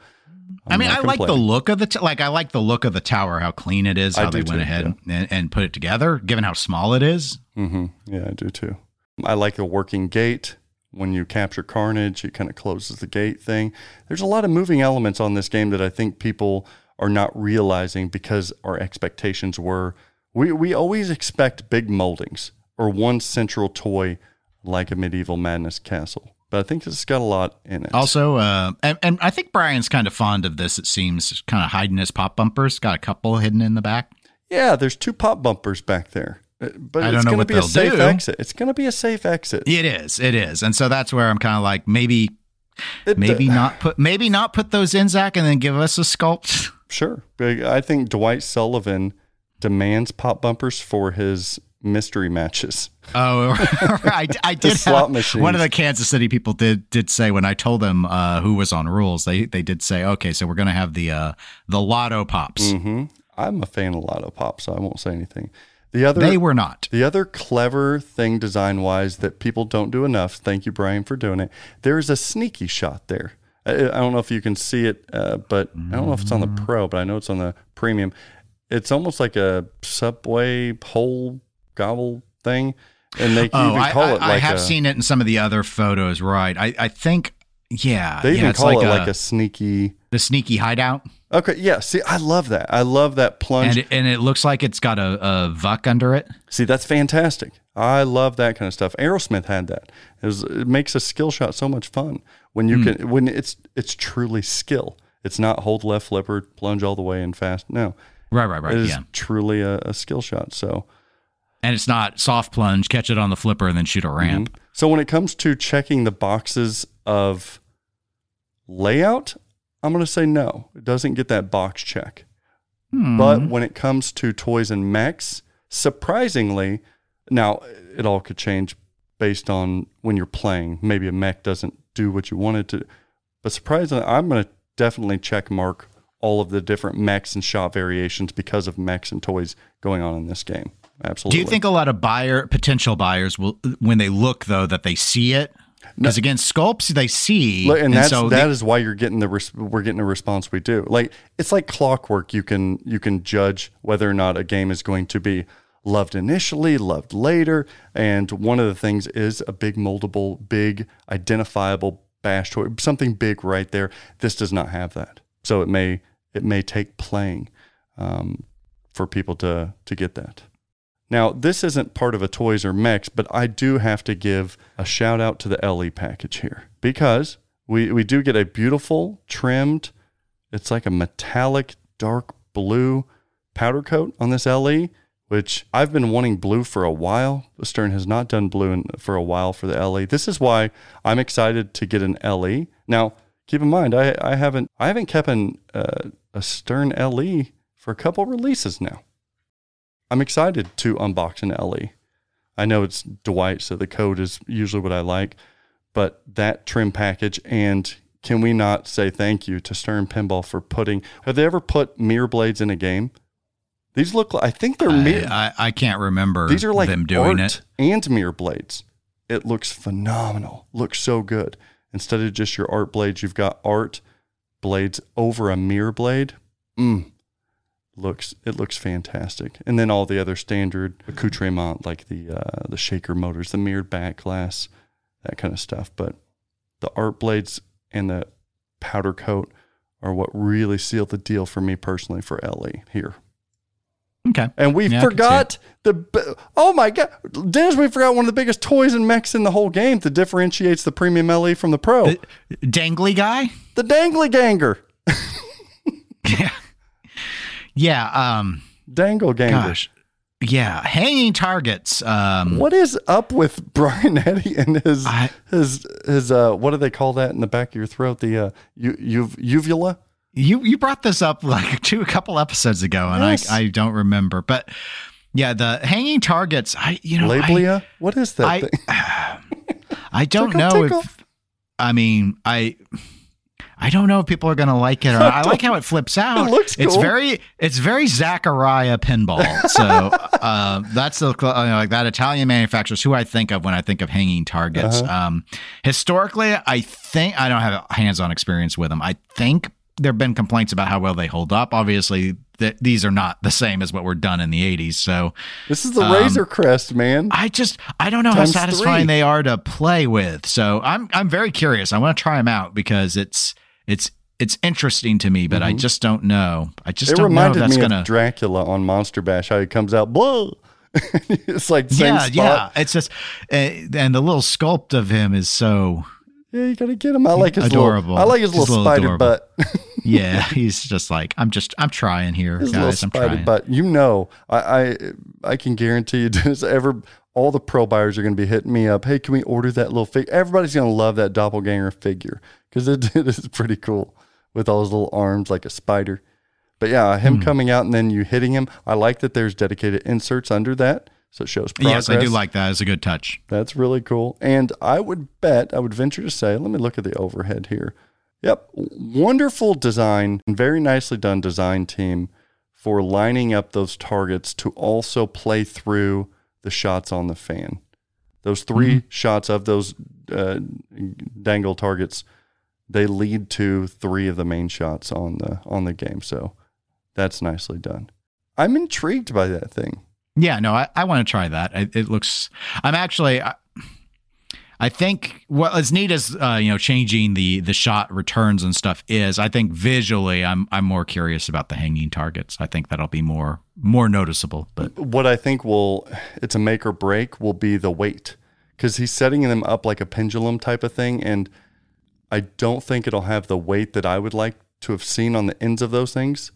I mean, I like the look of the t- like. I like the look of the tower, how clean it is, I how do they went too, ahead and, and put it together. Given how small it is, hmm Yeah, I do too. I like the working gate. When you capture Carnage, it kind of closes the gate thing. There's a lot of moving elements on this game that I think people are not realizing because our expectations were we, we always expect big moldings or one central toy like a medieval madness castle. But I think this has got a lot in it. also, uh, and, and I think Brian's kind of fond of this. It seems kind of hiding his pop bumpers. Got a couple hidden in the back. yeah, there's two pop bumpers back there. Uh, But I it's don't know going to what be a safe do. exit. It's going to be a safe exit. It is, it is, and so that's where I'm kind of like maybe, It- maybe not put, maybe not put those in Zach, and then give us a sculpt. Sure. I think Dwight Sullivan demands pop bumpers for his mystery matches. Oh, I, I did. slot have- One of the Kansas City people did did say when I told them uh, who was on rules, they they did say, okay, so we're gonna have the uh, the lotto pops. hmm I'm a fan of Lotto Pop, so I won't say anything. The other They were not. the other clever thing design wise that people don't do enough, thank you, Brian, for doing it. There's a sneaky shot there. I, I don't know if you can see it, uh, but I don't know if it's on the Mm. pro, but I know it's on the premium. It's almost like a subway pole gobble thing, and they Oh, even call I, it I like have a, seen it in some of the other photos. Right. I, I think. Yeah. They yeah, even it's call like it a, like a sneaky. the sneaky hideout, Okay, yeah. See, I love that. I love that plunge. and it, and it looks like it's got a, a VUK under it. See, that's fantastic. I love that kind of stuff. Aerosmith had that. It, was, it makes a skill shot so much fun when you hmm. can when it's it's truly skill. It's not hold left flipper, plunge all the way and fast. No, Right. Right. Right. it is Yeah. truly a, a skill shot. So, And it's not soft plunge, catch it on the flipper, and then shoot a ramp. so when it comes to checking the boxes of layout, I'm going to say no. It doesn't get that box check. Hmm. But when it comes to toys and mechs, surprisingly, now it all could change based on when you're playing. Maybe a mech doesn't do what you wanted to. But surprisingly, I'm going to definitely check mark all of the different mechs and shot variations because of mechs and toys going on in this game. Absolutely. Do you think a lot of buyer potential buyers will, when they look though, that they see it? Because again, sculpts they see, Look, and that's so that they- is why you're getting the res- we're getting the response we do. Like it's like clockwork. You can you can judge whether or not a game is going to be loved initially, loved later, and one of the things is a big moldable, big identifiable bash toy, something big right there. This does not have that, so it may it may take playing um, for people to to get that. Now, this isn't part of a Toys or Mechs, but I do have to give a shout out to the LE package here because we, we do get a beautiful trimmed, it's like a metallic dark blue powder coat on this LE, which I've been wanting blue for a while. Stern has not done blue in, for a while for the LE. This is why I'm excited to get an LE. Now, keep in mind, I, I haven't I haven't kept an, uh, a Stern LE for a couple releases now. I'm excited to unbox an LE. I know it's Dwight, so the code is usually what I like, but that trim package and can we not say thank you to Stern Pinball for putting? Have they ever put mirror blades in a game? These look like I think they're mirror. I, I, I can't remember these are like them doing art it. and mirror blades. It looks phenomenal. Looks so good. Instead of just your art blades, you've got art blades over a mirror blade. Mm. Looks it looks fantastic. And then all the other standard accoutrement like the uh, the shaker motors, the mirrored back glass, that kind of stuff. But the art blades and the powder coat are what really sealed the deal for me personally for LE here. Okay. And we Yeah, I can see forgot the oh my god, Dennis! We forgot one of the biggest toys and mechs in the whole game that differentiates the premium LE from the pro, The dangly guy? the Dangly Ganger, Yeah. Yeah. Um, Dangle Ganger. gosh. Yeah. Hanging targets. Um, What is up with Brian Eddy and his I- his his uh what do they call that in the back of your throat? The uh u- uv- uvula. You you brought this up like two a couple episodes ago, and Yes. I I don't remember, but yeah, the hanging targets. I you know I- Lablia. what is that I thing? I don't Tickle, know tickle. if I mean I I don't know if people are gonna like it or not. I like how it flips out. looks It's very it's very Zaccaria pinball. So uh, that's the cl- uh, like that Italian manufacturers who I think of when I think of hanging targets. Uh-huh. Um, historically, I think I don't have hands on experience with them. I think there have been complaints about how well they hold up. Obviously, th- these are not the same as what were done in the 80s. So This is the Um, Razor Crest, man. I just I don't know Times how satisfying three. they are to play with. So I'm I'm very curious. I want to try them out because it's it's it's interesting to me, but I just don't know. I just Mm-hmm. it don't know if reminded that's me gonna. of Dracula on Monster Bash. How he comes out, blah. it's like same yeah, spot. yeah. It's just uh, and the little sculpt of him is so Yeah, you gotta get him. I like his Adorable. Little, I like his little little spider adorable. butt. yeah. He's just like I'm just I'm trying here, his little guys. I'm spider trying. butt. You know, I, I I can guarantee you, Dennis. Ever all the pro buyers are gonna be hitting me up. Hey, can we order that little figure? Everybody's gonna love that doppelganger figure because it, it is pretty cool with all his little arms like a spider. But yeah, him Hmm. coming out and then you hitting him. I like that there's dedicated inserts under that, so it shows progress. Yes, I do like that. It's a good touch. That's really cool. And I would bet, I would venture to say, let me look at the overhead here. Yep. Wonderful design, very nicely done design team for lining up those targets to also play through the shots on the fan. Those 3 shots of those uh, dangle targets, they lead to three of the main shots on the on the game. So that's nicely done. I'm intrigued by that thing. Yeah, no, I, I want to try that. It, it looks. I'm actually. I, I think what as neat as uh, you know changing the the shot returns and stuff is. I think visually, I'm I'm more curious about the hanging targets. I think that'll be more more noticeable. But what I think will it's a make or break will be the weight because he's setting them up like a pendulum type of thing, and I don't think it'll have the weight that I would like to have seen on the ends of those things,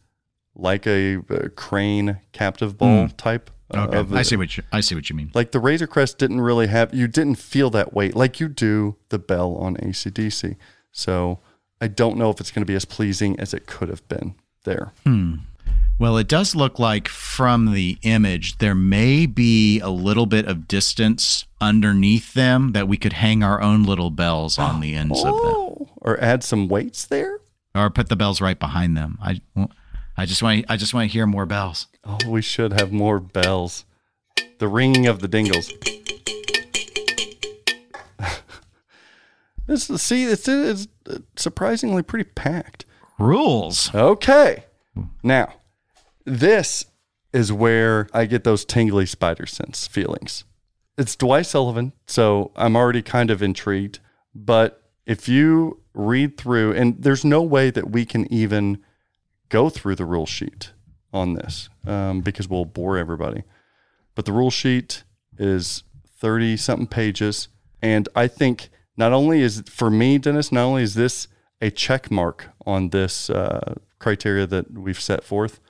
like a, a crane captive ball type. Uh, Hmm. okay, I see what you I see what you mean. Like the Razor Crest didn't really have you didn't feel that weight like you do the bell on ACDC. So I don't know if it's going to be as pleasing as it could have been there. Well, it does look like from the image there may be a little bit of distance underneath them that we could hang our own little bells on the ends of them. Oh, or add some weights there. or put the bells right behind them. I, I just want, I just want to hear more bells. Oh, we should have more bells. The ringing of the dingles. this is, see, it's, it's surprisingly pretty packed. Rules. Okay, now this is where I get those tingly spider sense feelings. It's Dwight Sullivan, so I'm already kind of intrigued. But if you read through, and there's no way that we can even go through the rule sheet on this um, because we'll bore everybody. But the rule sheet is 30 something pages. And I think not only is, for me, Dennis, not only is this a check mark on this uh, criteria that we've set forth,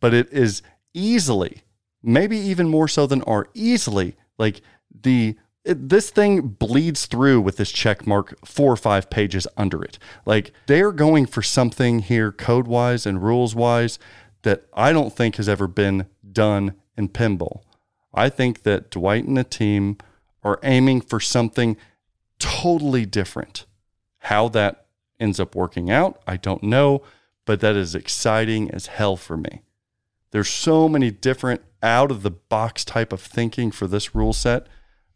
but it is easily, maybe even more so than R, easily like the it, this thing bleeds through with this check mark four or five pages under it. Like they're going for something here, code wise and rules wise, that I don't think has ever been done in pinball. I think that Dwight and the team are aiming for something totally different. How that ends up working out, I don't know, but that is exciting as hell for me. There's so many different out of the box type of thinking for this rule set.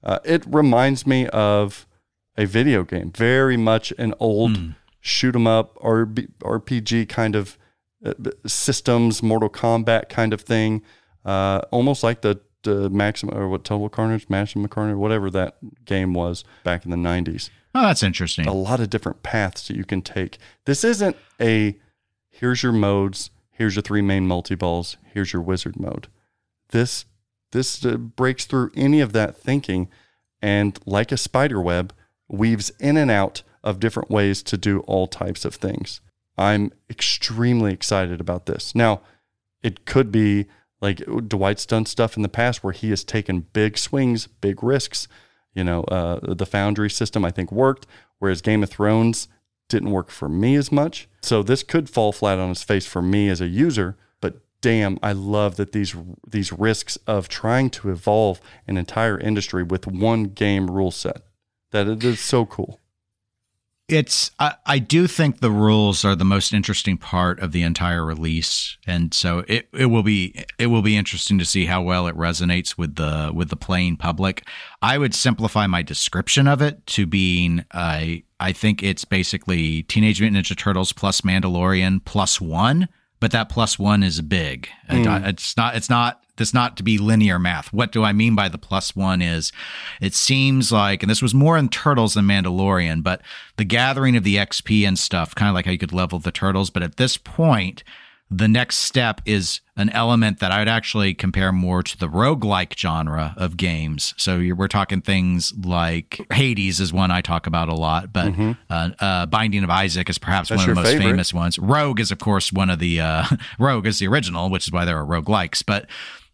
Uh, it reminds me of a video game, very much an old shoot 'em up RB, RPG kind of uh, systems, Mortal Kombat kind of thing, uh, almost like the, the Maximum or what Total Carnage, Maximum Carnage, whatever that game was back in the 90s Oh, that's interesting. a lot of different paths that you can take. This isn't a here's your modes, here's your three main multi balls, here's your wizard mode. This this uh, breaks through any of that thinking and like a spider web weaves in and out of different ways to do all types of things. I'm extremely excited about this. Now, it could be like Dwight's done stuff in the past where he has taken big swings, big risks. You know, uh, the Foundry system I think worked, whereas Game of Thrones didn't work for me as much. So this could fall flat on its face for me as a user. Damn, I love that these these risks of trying to evolve an entire industry with one game rule set. That it is so cool. it's I, I do think the rules are the most interesting part of the entire release and so it, it will be it will be interesting to see how well it resonates with the with the playing public i would simplify my description of it to being uh, i think it's basically teenage mutant ninja turtles plus mandalorian plus one but that plus one is big mm. it's not it's not this not to be linear math. What do I mean by the plus one is it seems like, and this was more in Turtles than Mandalorian, but the gathering of the XP and stuff, kind of like how you could level the turtles. But at this point, the next step is an element that I would actually compare more to the roguelike genre of games. So we're talking things like Hades is one I talk about a lot, but mm-hmm. uh, uh, Binding of Isaac is perhaps That's one of the most favorite. famous ones. Rogue is, of course, one of the uh, Rogue is the original, which is why there are roguelikes. But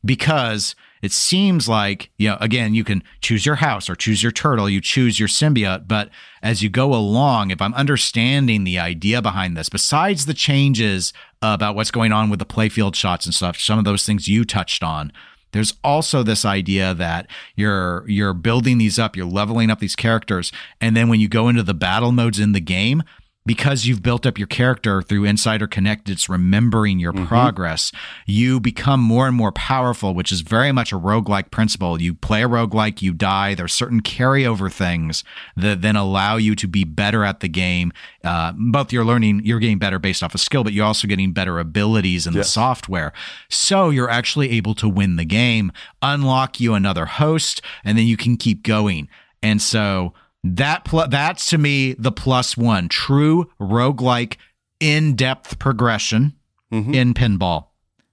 because it seems like, you know, again, you can choose your house or choose your turtle, you choose your symbiote. But as you go along, if I'm understanding the idea behind this, besides the changes about what's going on with the playfield shots and stuff, some of those things you touched on, there's also this idea that you're you're building these up, you're leveling up these characters, and then when you go into the battle modes in the game, because you've built up your character through Insider Connect, it's remembering your mm-hmm. progress. You become more and more powerful, which is very much a roguelike principle. You play a roguelike, you die. There's certain carryover things that then allow you to be better at the game. Uh, both you're learning, you're getting better based off of skill, but you're also getting better abilities in yes. the software. So you're actually able to win the game, unlock you another host, and then you can keep going. And so that pl- that's to me the plus one true roguelike in-depth progression mm-hmm. in pinball.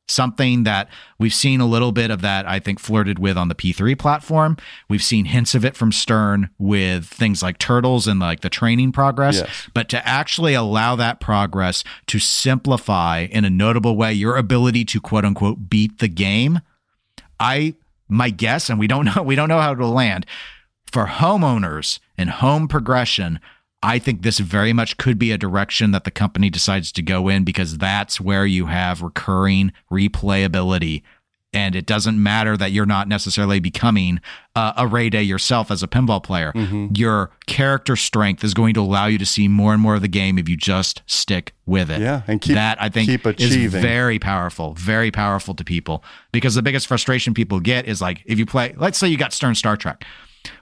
Something that we've seen a little bit of that, I think, flirted with on the P3 platform. We've seen hints of it from Stern with things like Turtles and like the training progress. Yes. But to actually allow that progress to simplify in a notable way your ability to quote unquote beat the game, I my guess, and we don't know, we don't know how it'll land for homeowners and home progression, I think this very much could be a direction that the company decides to go in because that's where you have recurring replayability. And it doesn't matter that you're not necessarily becoming uh, a Ray Day yourself as a pinball player. Mm-hmm. Your character strength is going to allow you to see more and more of the game if you just stick with it. Yeah, and keep that I think keep is very powerful, very powerful to people. Because the biggest frustration people get is like if you play, let's say you got Stern Star Trek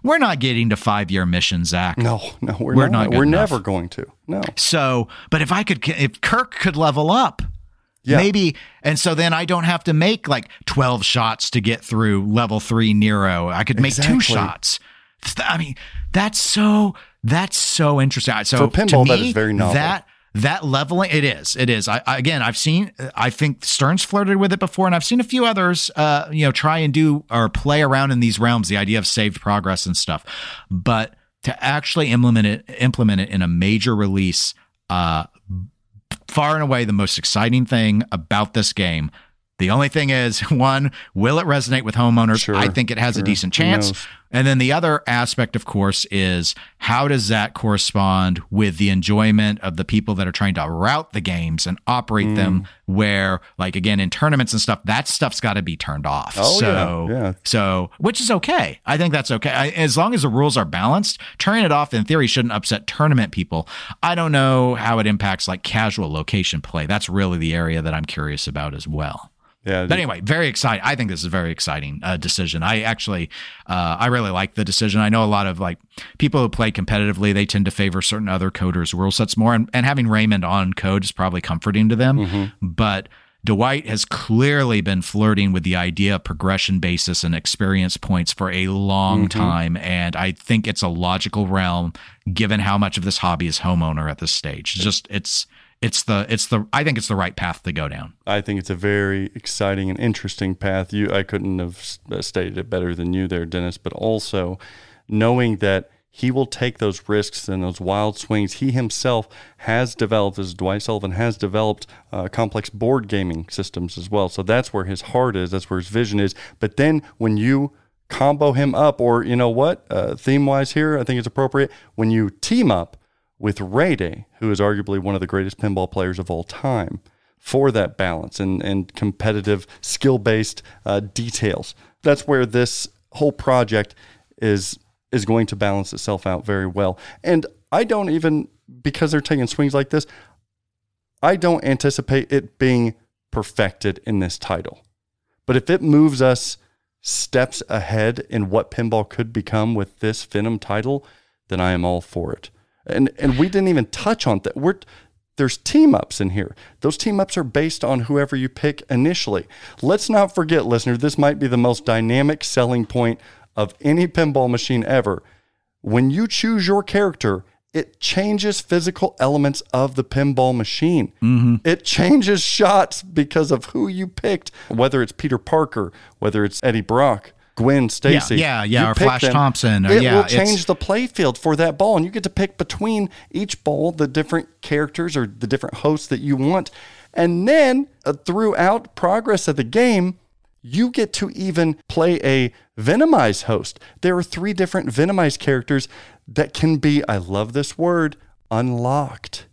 we're not getting to five year missions, Zach. No, no, we're, we're not. not we're enough. never going to. No. So, but if I could, if Kirk could level up, yeah. maybe, and so then I don't have to make like 12 shots to get through level three Nero. I could make exactly. two shots. I mean, that's so, that's so interesting. So For pinball, me, that is very novel. That, that leveling it is it is I, I, again i've seen i think stern's flirted with it before and i've seen a few others uh you know try and do or play around in these realms the idea of saved progress and stuff but to actually implement it implement it in a major release uh far and away the most exciting thing about this game the only thing is, one, will it resonate with homeowners? Sure, I think it has sure. a decent chance. And then the other aspect, of course, is how does that correspond with the enjoyment of the people that are trying to route the games and operate mm. them? Where, like, again, in tournaments and stuff, that stuff's got to be turned off. Oh, so, yeah, yeah. so, which is okay. I think that's okay. I, as long as the rules are balanced, turning it off in theory shouldn't upset tournament people. I don't know how it impacts like casual location play. That's really the area that I'm curious about as well. Yeah. But anyway, very exciting. I think this is a very exciting uh, decision. I actually, uh, I really like the decision. I know a lot of like people who play competitively, they tend to favor certain other coders' rule sets more, and, and having Raymond on code is probably comforting to them. Mm-hmm. But Dwight has clearly been flirting with the idea of progression basis and experience points for a long mm-hmm. time. And I think it's a logical realm given how much of this hobby is homeowner at this stage. It's just, it's, it's the it's the I think it's the right path to go down. I think it's a very exciting and interesting path. You I couldn't have uh, stated it better than you there, Dennis. But also knowing that he will take those risks and those wild swings. He himself has developed, as Dwight Sullivan has developed, uh, complex board gaming systems as well. So that's where his heart is. That's where his vision is. But then when you combo him up, or you know what, uh, theme wise here, I think it's appropriate when you team up with Ray Day, who is arguably one of the greatest pinball players of all time, for that balance and, and competitive skill based uh, details. That's where this whole project is is going to balance itself out very well. And I don't even because they're taking swings like this, I don't anticipate it being perfected in this title. But if it moves us steps ahead in what pinball could become with this Venom title, then I am all for it. And and we didn't even touch on that. We're there's team ups in here. Those team ups are based on whoever you pick initially. Let's not forget, listener, this might be the most dynamic selling point of any pinball machine ever. When you choose your character, it changes physical elements of the pinball machine. Mm-hmm. It changes shots because of who you picked, whether it's Peter Parker, whether it's Eddie Brock, Gwen Stacy. yeah, yeah, You or Flash Thompson, or- it yeah, will change the play field for that ball, and you get to pick between each ball the different characters or the different hosts that you want. And then uh, throughout progress of the game, you get to even play a Venomized host. There are three different Venomized characters that can be, I love this word, unlocked.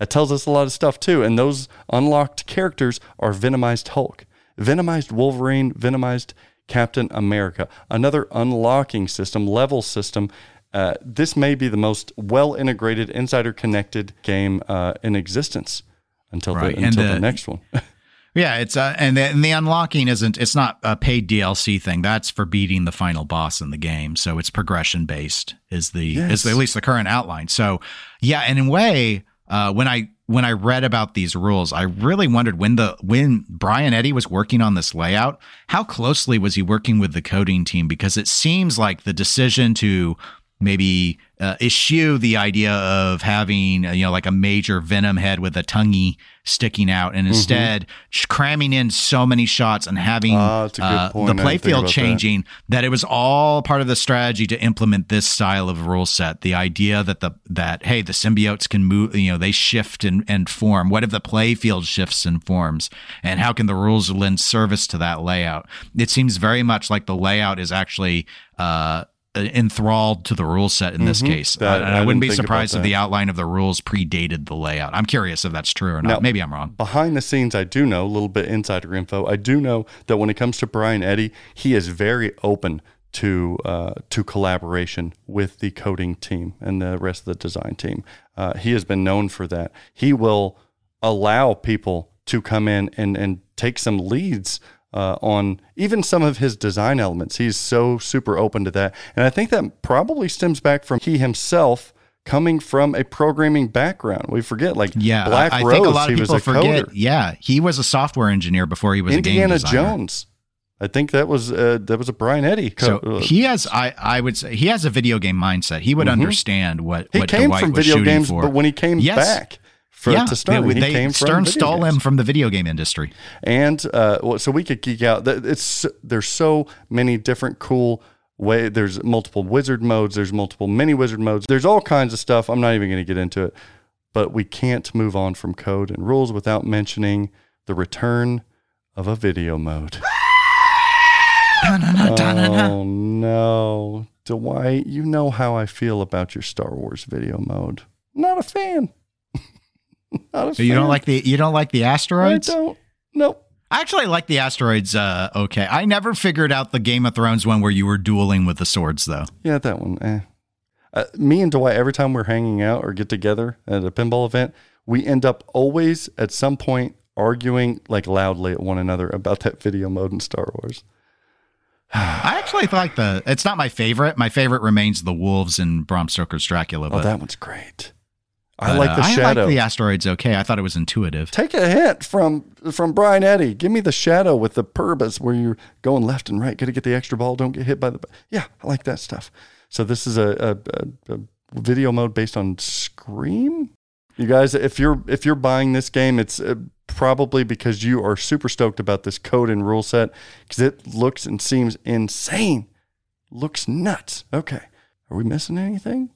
It tells us a lot of stuff too. And those unlocked characters are Venomized Hulk, Venomized Wolverine, Venomized Captain America. Another unlocking system, level system. Uh, this may be the most well integrated, insider connected game uh, in existence until, Right, the, until the- the next one. Yeah, it's uh, and the, and the unlocking isn't. It's not a paid DLC thing. That's for beating the final boss in the game. So it's progression based. Is the is Yes. at least the current outline. So yeah, and in a way, uh, when I when I read about these rules, I really wondered when the when Brian Eddy was working on this layout, how closely was he working with the coding team? Because it seems like the decision to maybe uh, eschew the idea of having uh, you know like a major venom head with a tonguey sticking out Mm-hmm. and instead sh- cramming in so many shots and having Ah, good uh, the playfield about that. changing that it was all part of the strategy to implement this style of rule set. The idea that the that hey the symbiotes can move you know they shift and, and form. What if the playfield shifts and forms? And how can the rules lend service to that layout? It seems very much like the layout is actually uh enthralled to the rule set in this case Mm-hmm. That- Uh, I and i, wouldn't be surprised if the outline of the rules predated the layout i'm curious if that's true or not Now- maybe i'm wrong behind the scenes, I do know a little bit insider info. I do know that when it comes to Brian Eddy, he is very open to uh, to collaboration with the coding team and the rest of the design team. Uh, he has been known for that. He will allow people to come in and and take some leads. Uh, on even some of his design elements, he's so super open to that, and I think that probably stems back from he himself coming from a programming background. We forget, like Yeah, Black I, I Rose, think a lot of he was people a forget. coder. Yeah, he was a software engineer before he was a Indiana game designer. Jones. I think that was uh, that was a Brian Eddy. So co- uh, he has, I, I would say, he has a video game mindset. He would understand what Mm-hmm. he what came Dwight from video games, for. but when he came Yes. back for, yeah, to Stern, they, he they- came from Stern stole games. him from the video game industry. and uh, well, so we could geek out. It's there's so many different cool way. There's multiple wizard modes. There's multiple mini wizard modes. There's all kinds of stuff. I'm not even going to get into it. But we can't move on from code and rules without mentioning the return of a video mode. Oh no, Dwight! You know how I feel about your Star Wars video mode. Not a fan. Not So you don't like the you don't like the asteroids? I don't. Nope. I actually like the asteroids. Uh, okay, I never figured out the Game of Thrones one where you were dueling with the swords, though. Yeah, that one. Eh. Uh, me and Dwight, every time we're hanging out or get together at a pinball event, we end up always at some point arguing like loudly at one another about that video mode in Star Wars. I actually like the. It's not my favorite. My favorite remains the wolves and Bram Stoker's Dracula. Oh, But, that one's great. I but, like uh, the I shadow. like the asteroids. Okay, I thought it was intuitive. Take a hint from from Brian Eddy. Give me the shadow with the purbas where you're going left and right. Got to get the extra ball. Don't get hit by the. Yeah, I like that stuff. So this is a, a, a, a video mode based on Scream. You guys, if you're if you're buying this game, it's uh, probably because you are super stoked about this code and rule set because it looks and seems insane. Looks nuts. Okay, are we missing anything?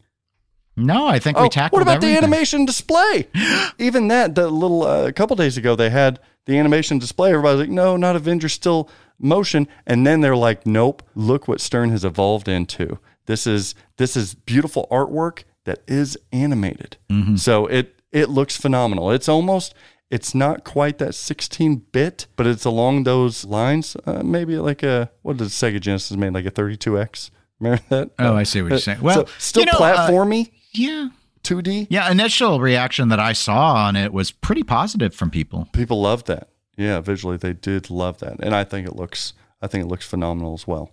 No, I think Oh, we tackled. what about everything. the animation display? Even that, the little uh, a couple days ago, they had the animation display. Everybody's like, "No, not Avengers, still motion." And then they're like, "Nope, look what Stern has evolved into. This is this is beautiful artwork that is animated. Mm-hmm. So it it looks phenomenal. It's almost." It's not quite that 16 bit, but it's along those lines. Uh, maybe like a what did Sega Genesis made like a 32x? Remember that? Oh, I see what you're Uh, saying. Well, so still you know, uh, platformy, Yeah. 2D. Yeah, initial reaction that I saw on it was pretty positive from people. People loved that. Yeah, visually they did love that, and I think it looks I think it looks phenomenal as well.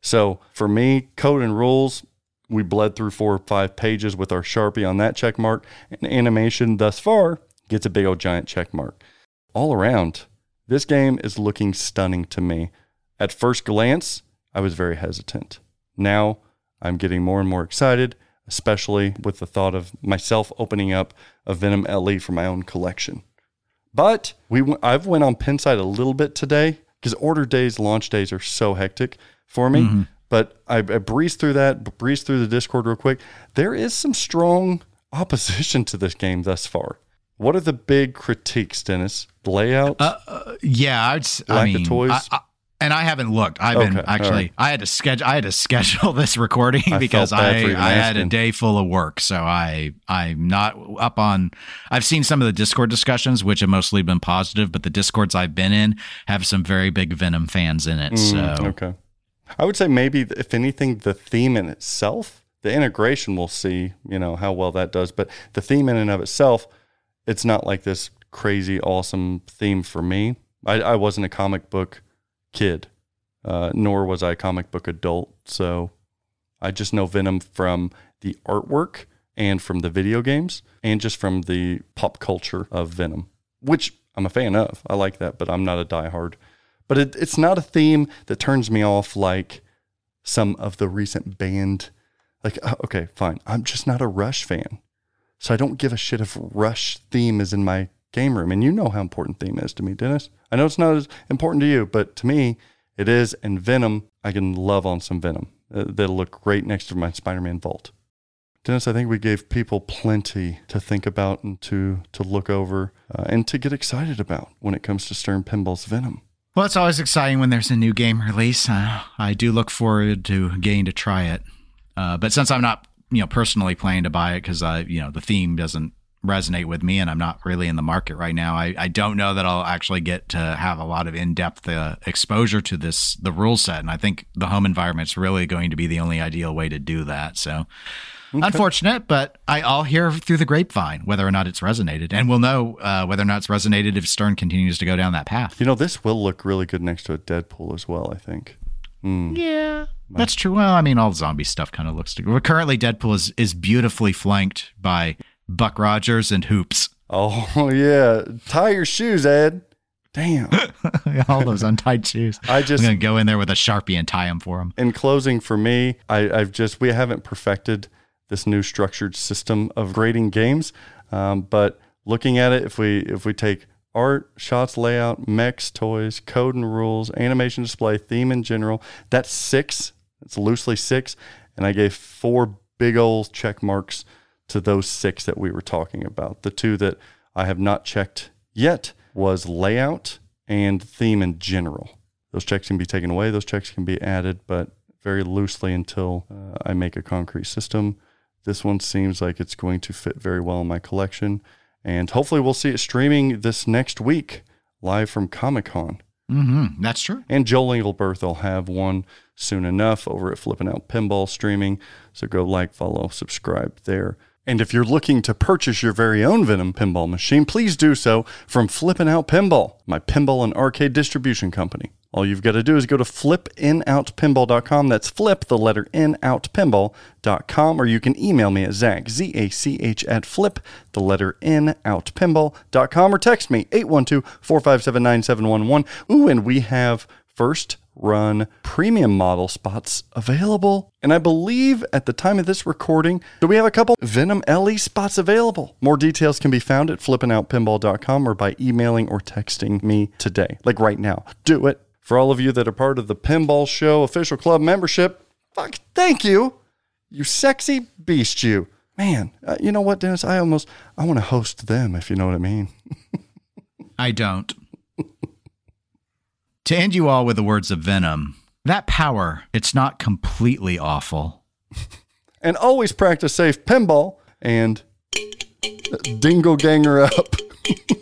So for me, code and rules, we bled through four or five pages with our sharpie on that check mark, and animation thus far gets a big old giant check mark. All around, this game is looking stunning to me. At first glance, I was very hesitant. Now I'm getting more and more excited, especially with the thought of myself opening up a Venom LE for my own collection. But we w- I've went on Pinside a little bit today because order days, launch days are so hectic for me. Mm-hmm. But I, I breezed through that, breezed through the Discord real quick. There is some strong opposition to this game thus far. What are the big critiques, Dennis? Layout? Uh, uh, yeah, I'd, s- I Lack of mean, toys? I, I, and I haven't looked. I've been Okay, all actually. right. I had to schedule. I had to schedule this recording I because I I had a day full of work. So I I'm not up on. I've seen some of the Discord discussions, which have mostly been positive, but the Discords I've been in have some very big Venom fans in it. so Mm, okay. I would say maybe, if anything, the theme in itself, the integration, we'll see, you know, how well that does. But the theme in and of itself, it's not like this crazy, awesome theme for me. I, I wasn't a comic book kid, uh, nor was I a comic book adult. So I just know Venom from the artwork and from the video games and just from the pop culture of Venom, which I'm a fan of. I like that, but I'm not a diehard. But it, it's not a theme that turns me off like some of the recent band. Like, uh, okay, fine. I'm just not a Rush fan. So I don't give a shit if Rush theme is in my game room. And you know how important theme is to me, Dennis. I know it's not as important to you, but to me, it is. And Venom, I can love on some Venom. Uh, that'll look great next to my Spider Man vault. Dennis, I think we gave people plenty to think about and to, to look over uh, and to get excited about when it comes to Stern Pinball's Venom. Well, it's always exciting when there's a new game release. Uh, I do look forward to getting to try it. Uh, but since I'm not, you know, personally planning to buy it because I, you know, the theme doesn't resonate with me and I'm not really in the market right now, I, I don't know that I'll actually get to have a lot of in-depth uh, exposure to this, the rule set. And I think the home environment's really going to be the only ideal way to do that. So unfortunate, but I, I'll hear through the grapevine whether or not it's resonated. And we'll know uh, whether or not it's resonated if Stern continues to go down that path. You know, this will look really good next to a Deadpool as well, I think. Yeah, that's true. Well, I mean, all zombie stuff kind of looks. To, currently, Deadpool is is beautifully flanked by Buck Rogers and Hoops. Oh, yeah. Tie your shoes, Ed. Damn. all those untied shoes. I just- I'm gonna go in there with a sharpie and tie them for him. in closing for me I, i've just we haven't perfected this new structured system of grading games um, but looking at it if we if we take art shots layout mechs toys code and rules animation display theme in general that's six it's loosely six and i gave four big old check marks to those six that we were talking about the two that i have not checked yet was layout and theme in general those checks can be taken away, those checks can be added, but very loosely until uh, I make a concrete system. This one seems like it's going to fit very well in my collection. And hopefully, we'll see it streaming this next week live from Comic Con. Mm-hmm. That's true. And Joel Engelberth will have one soon enough over at Flippin' Out Pinball Streaming. So go like, follow, subscribe there. And if you're looking to purchase your very own Venom pinball machine, please do so from Flippin' Out Pinball, my pinball and arcade distribution company. All you've got to do is go to flipnoutpinball.com. That's flip, the letter in, N, outpinball.com. Or you can email me at Zach, Z A C H, at flip, the letter in, N, outpinball.com. Or text me, 812 457 9711. Ooh, and we have first run premium model spots available. And I believe at the time of this recording, do we have a couple Venom LE spots available? More details can be found at flipnoutpinball.com or by emailing or texting me today. Like right now. Do it. For all of you that are part of the Pinball Show official club membership, fuck, thank you. You sexy beast, you. Man, uh, you know what, Dennis? I almost, I want to host them, if you know what I mean. I don't. To end you all with the words of Venom, that power, it's not completely awful. and always practice safe pinball and uh, dingo ganger up.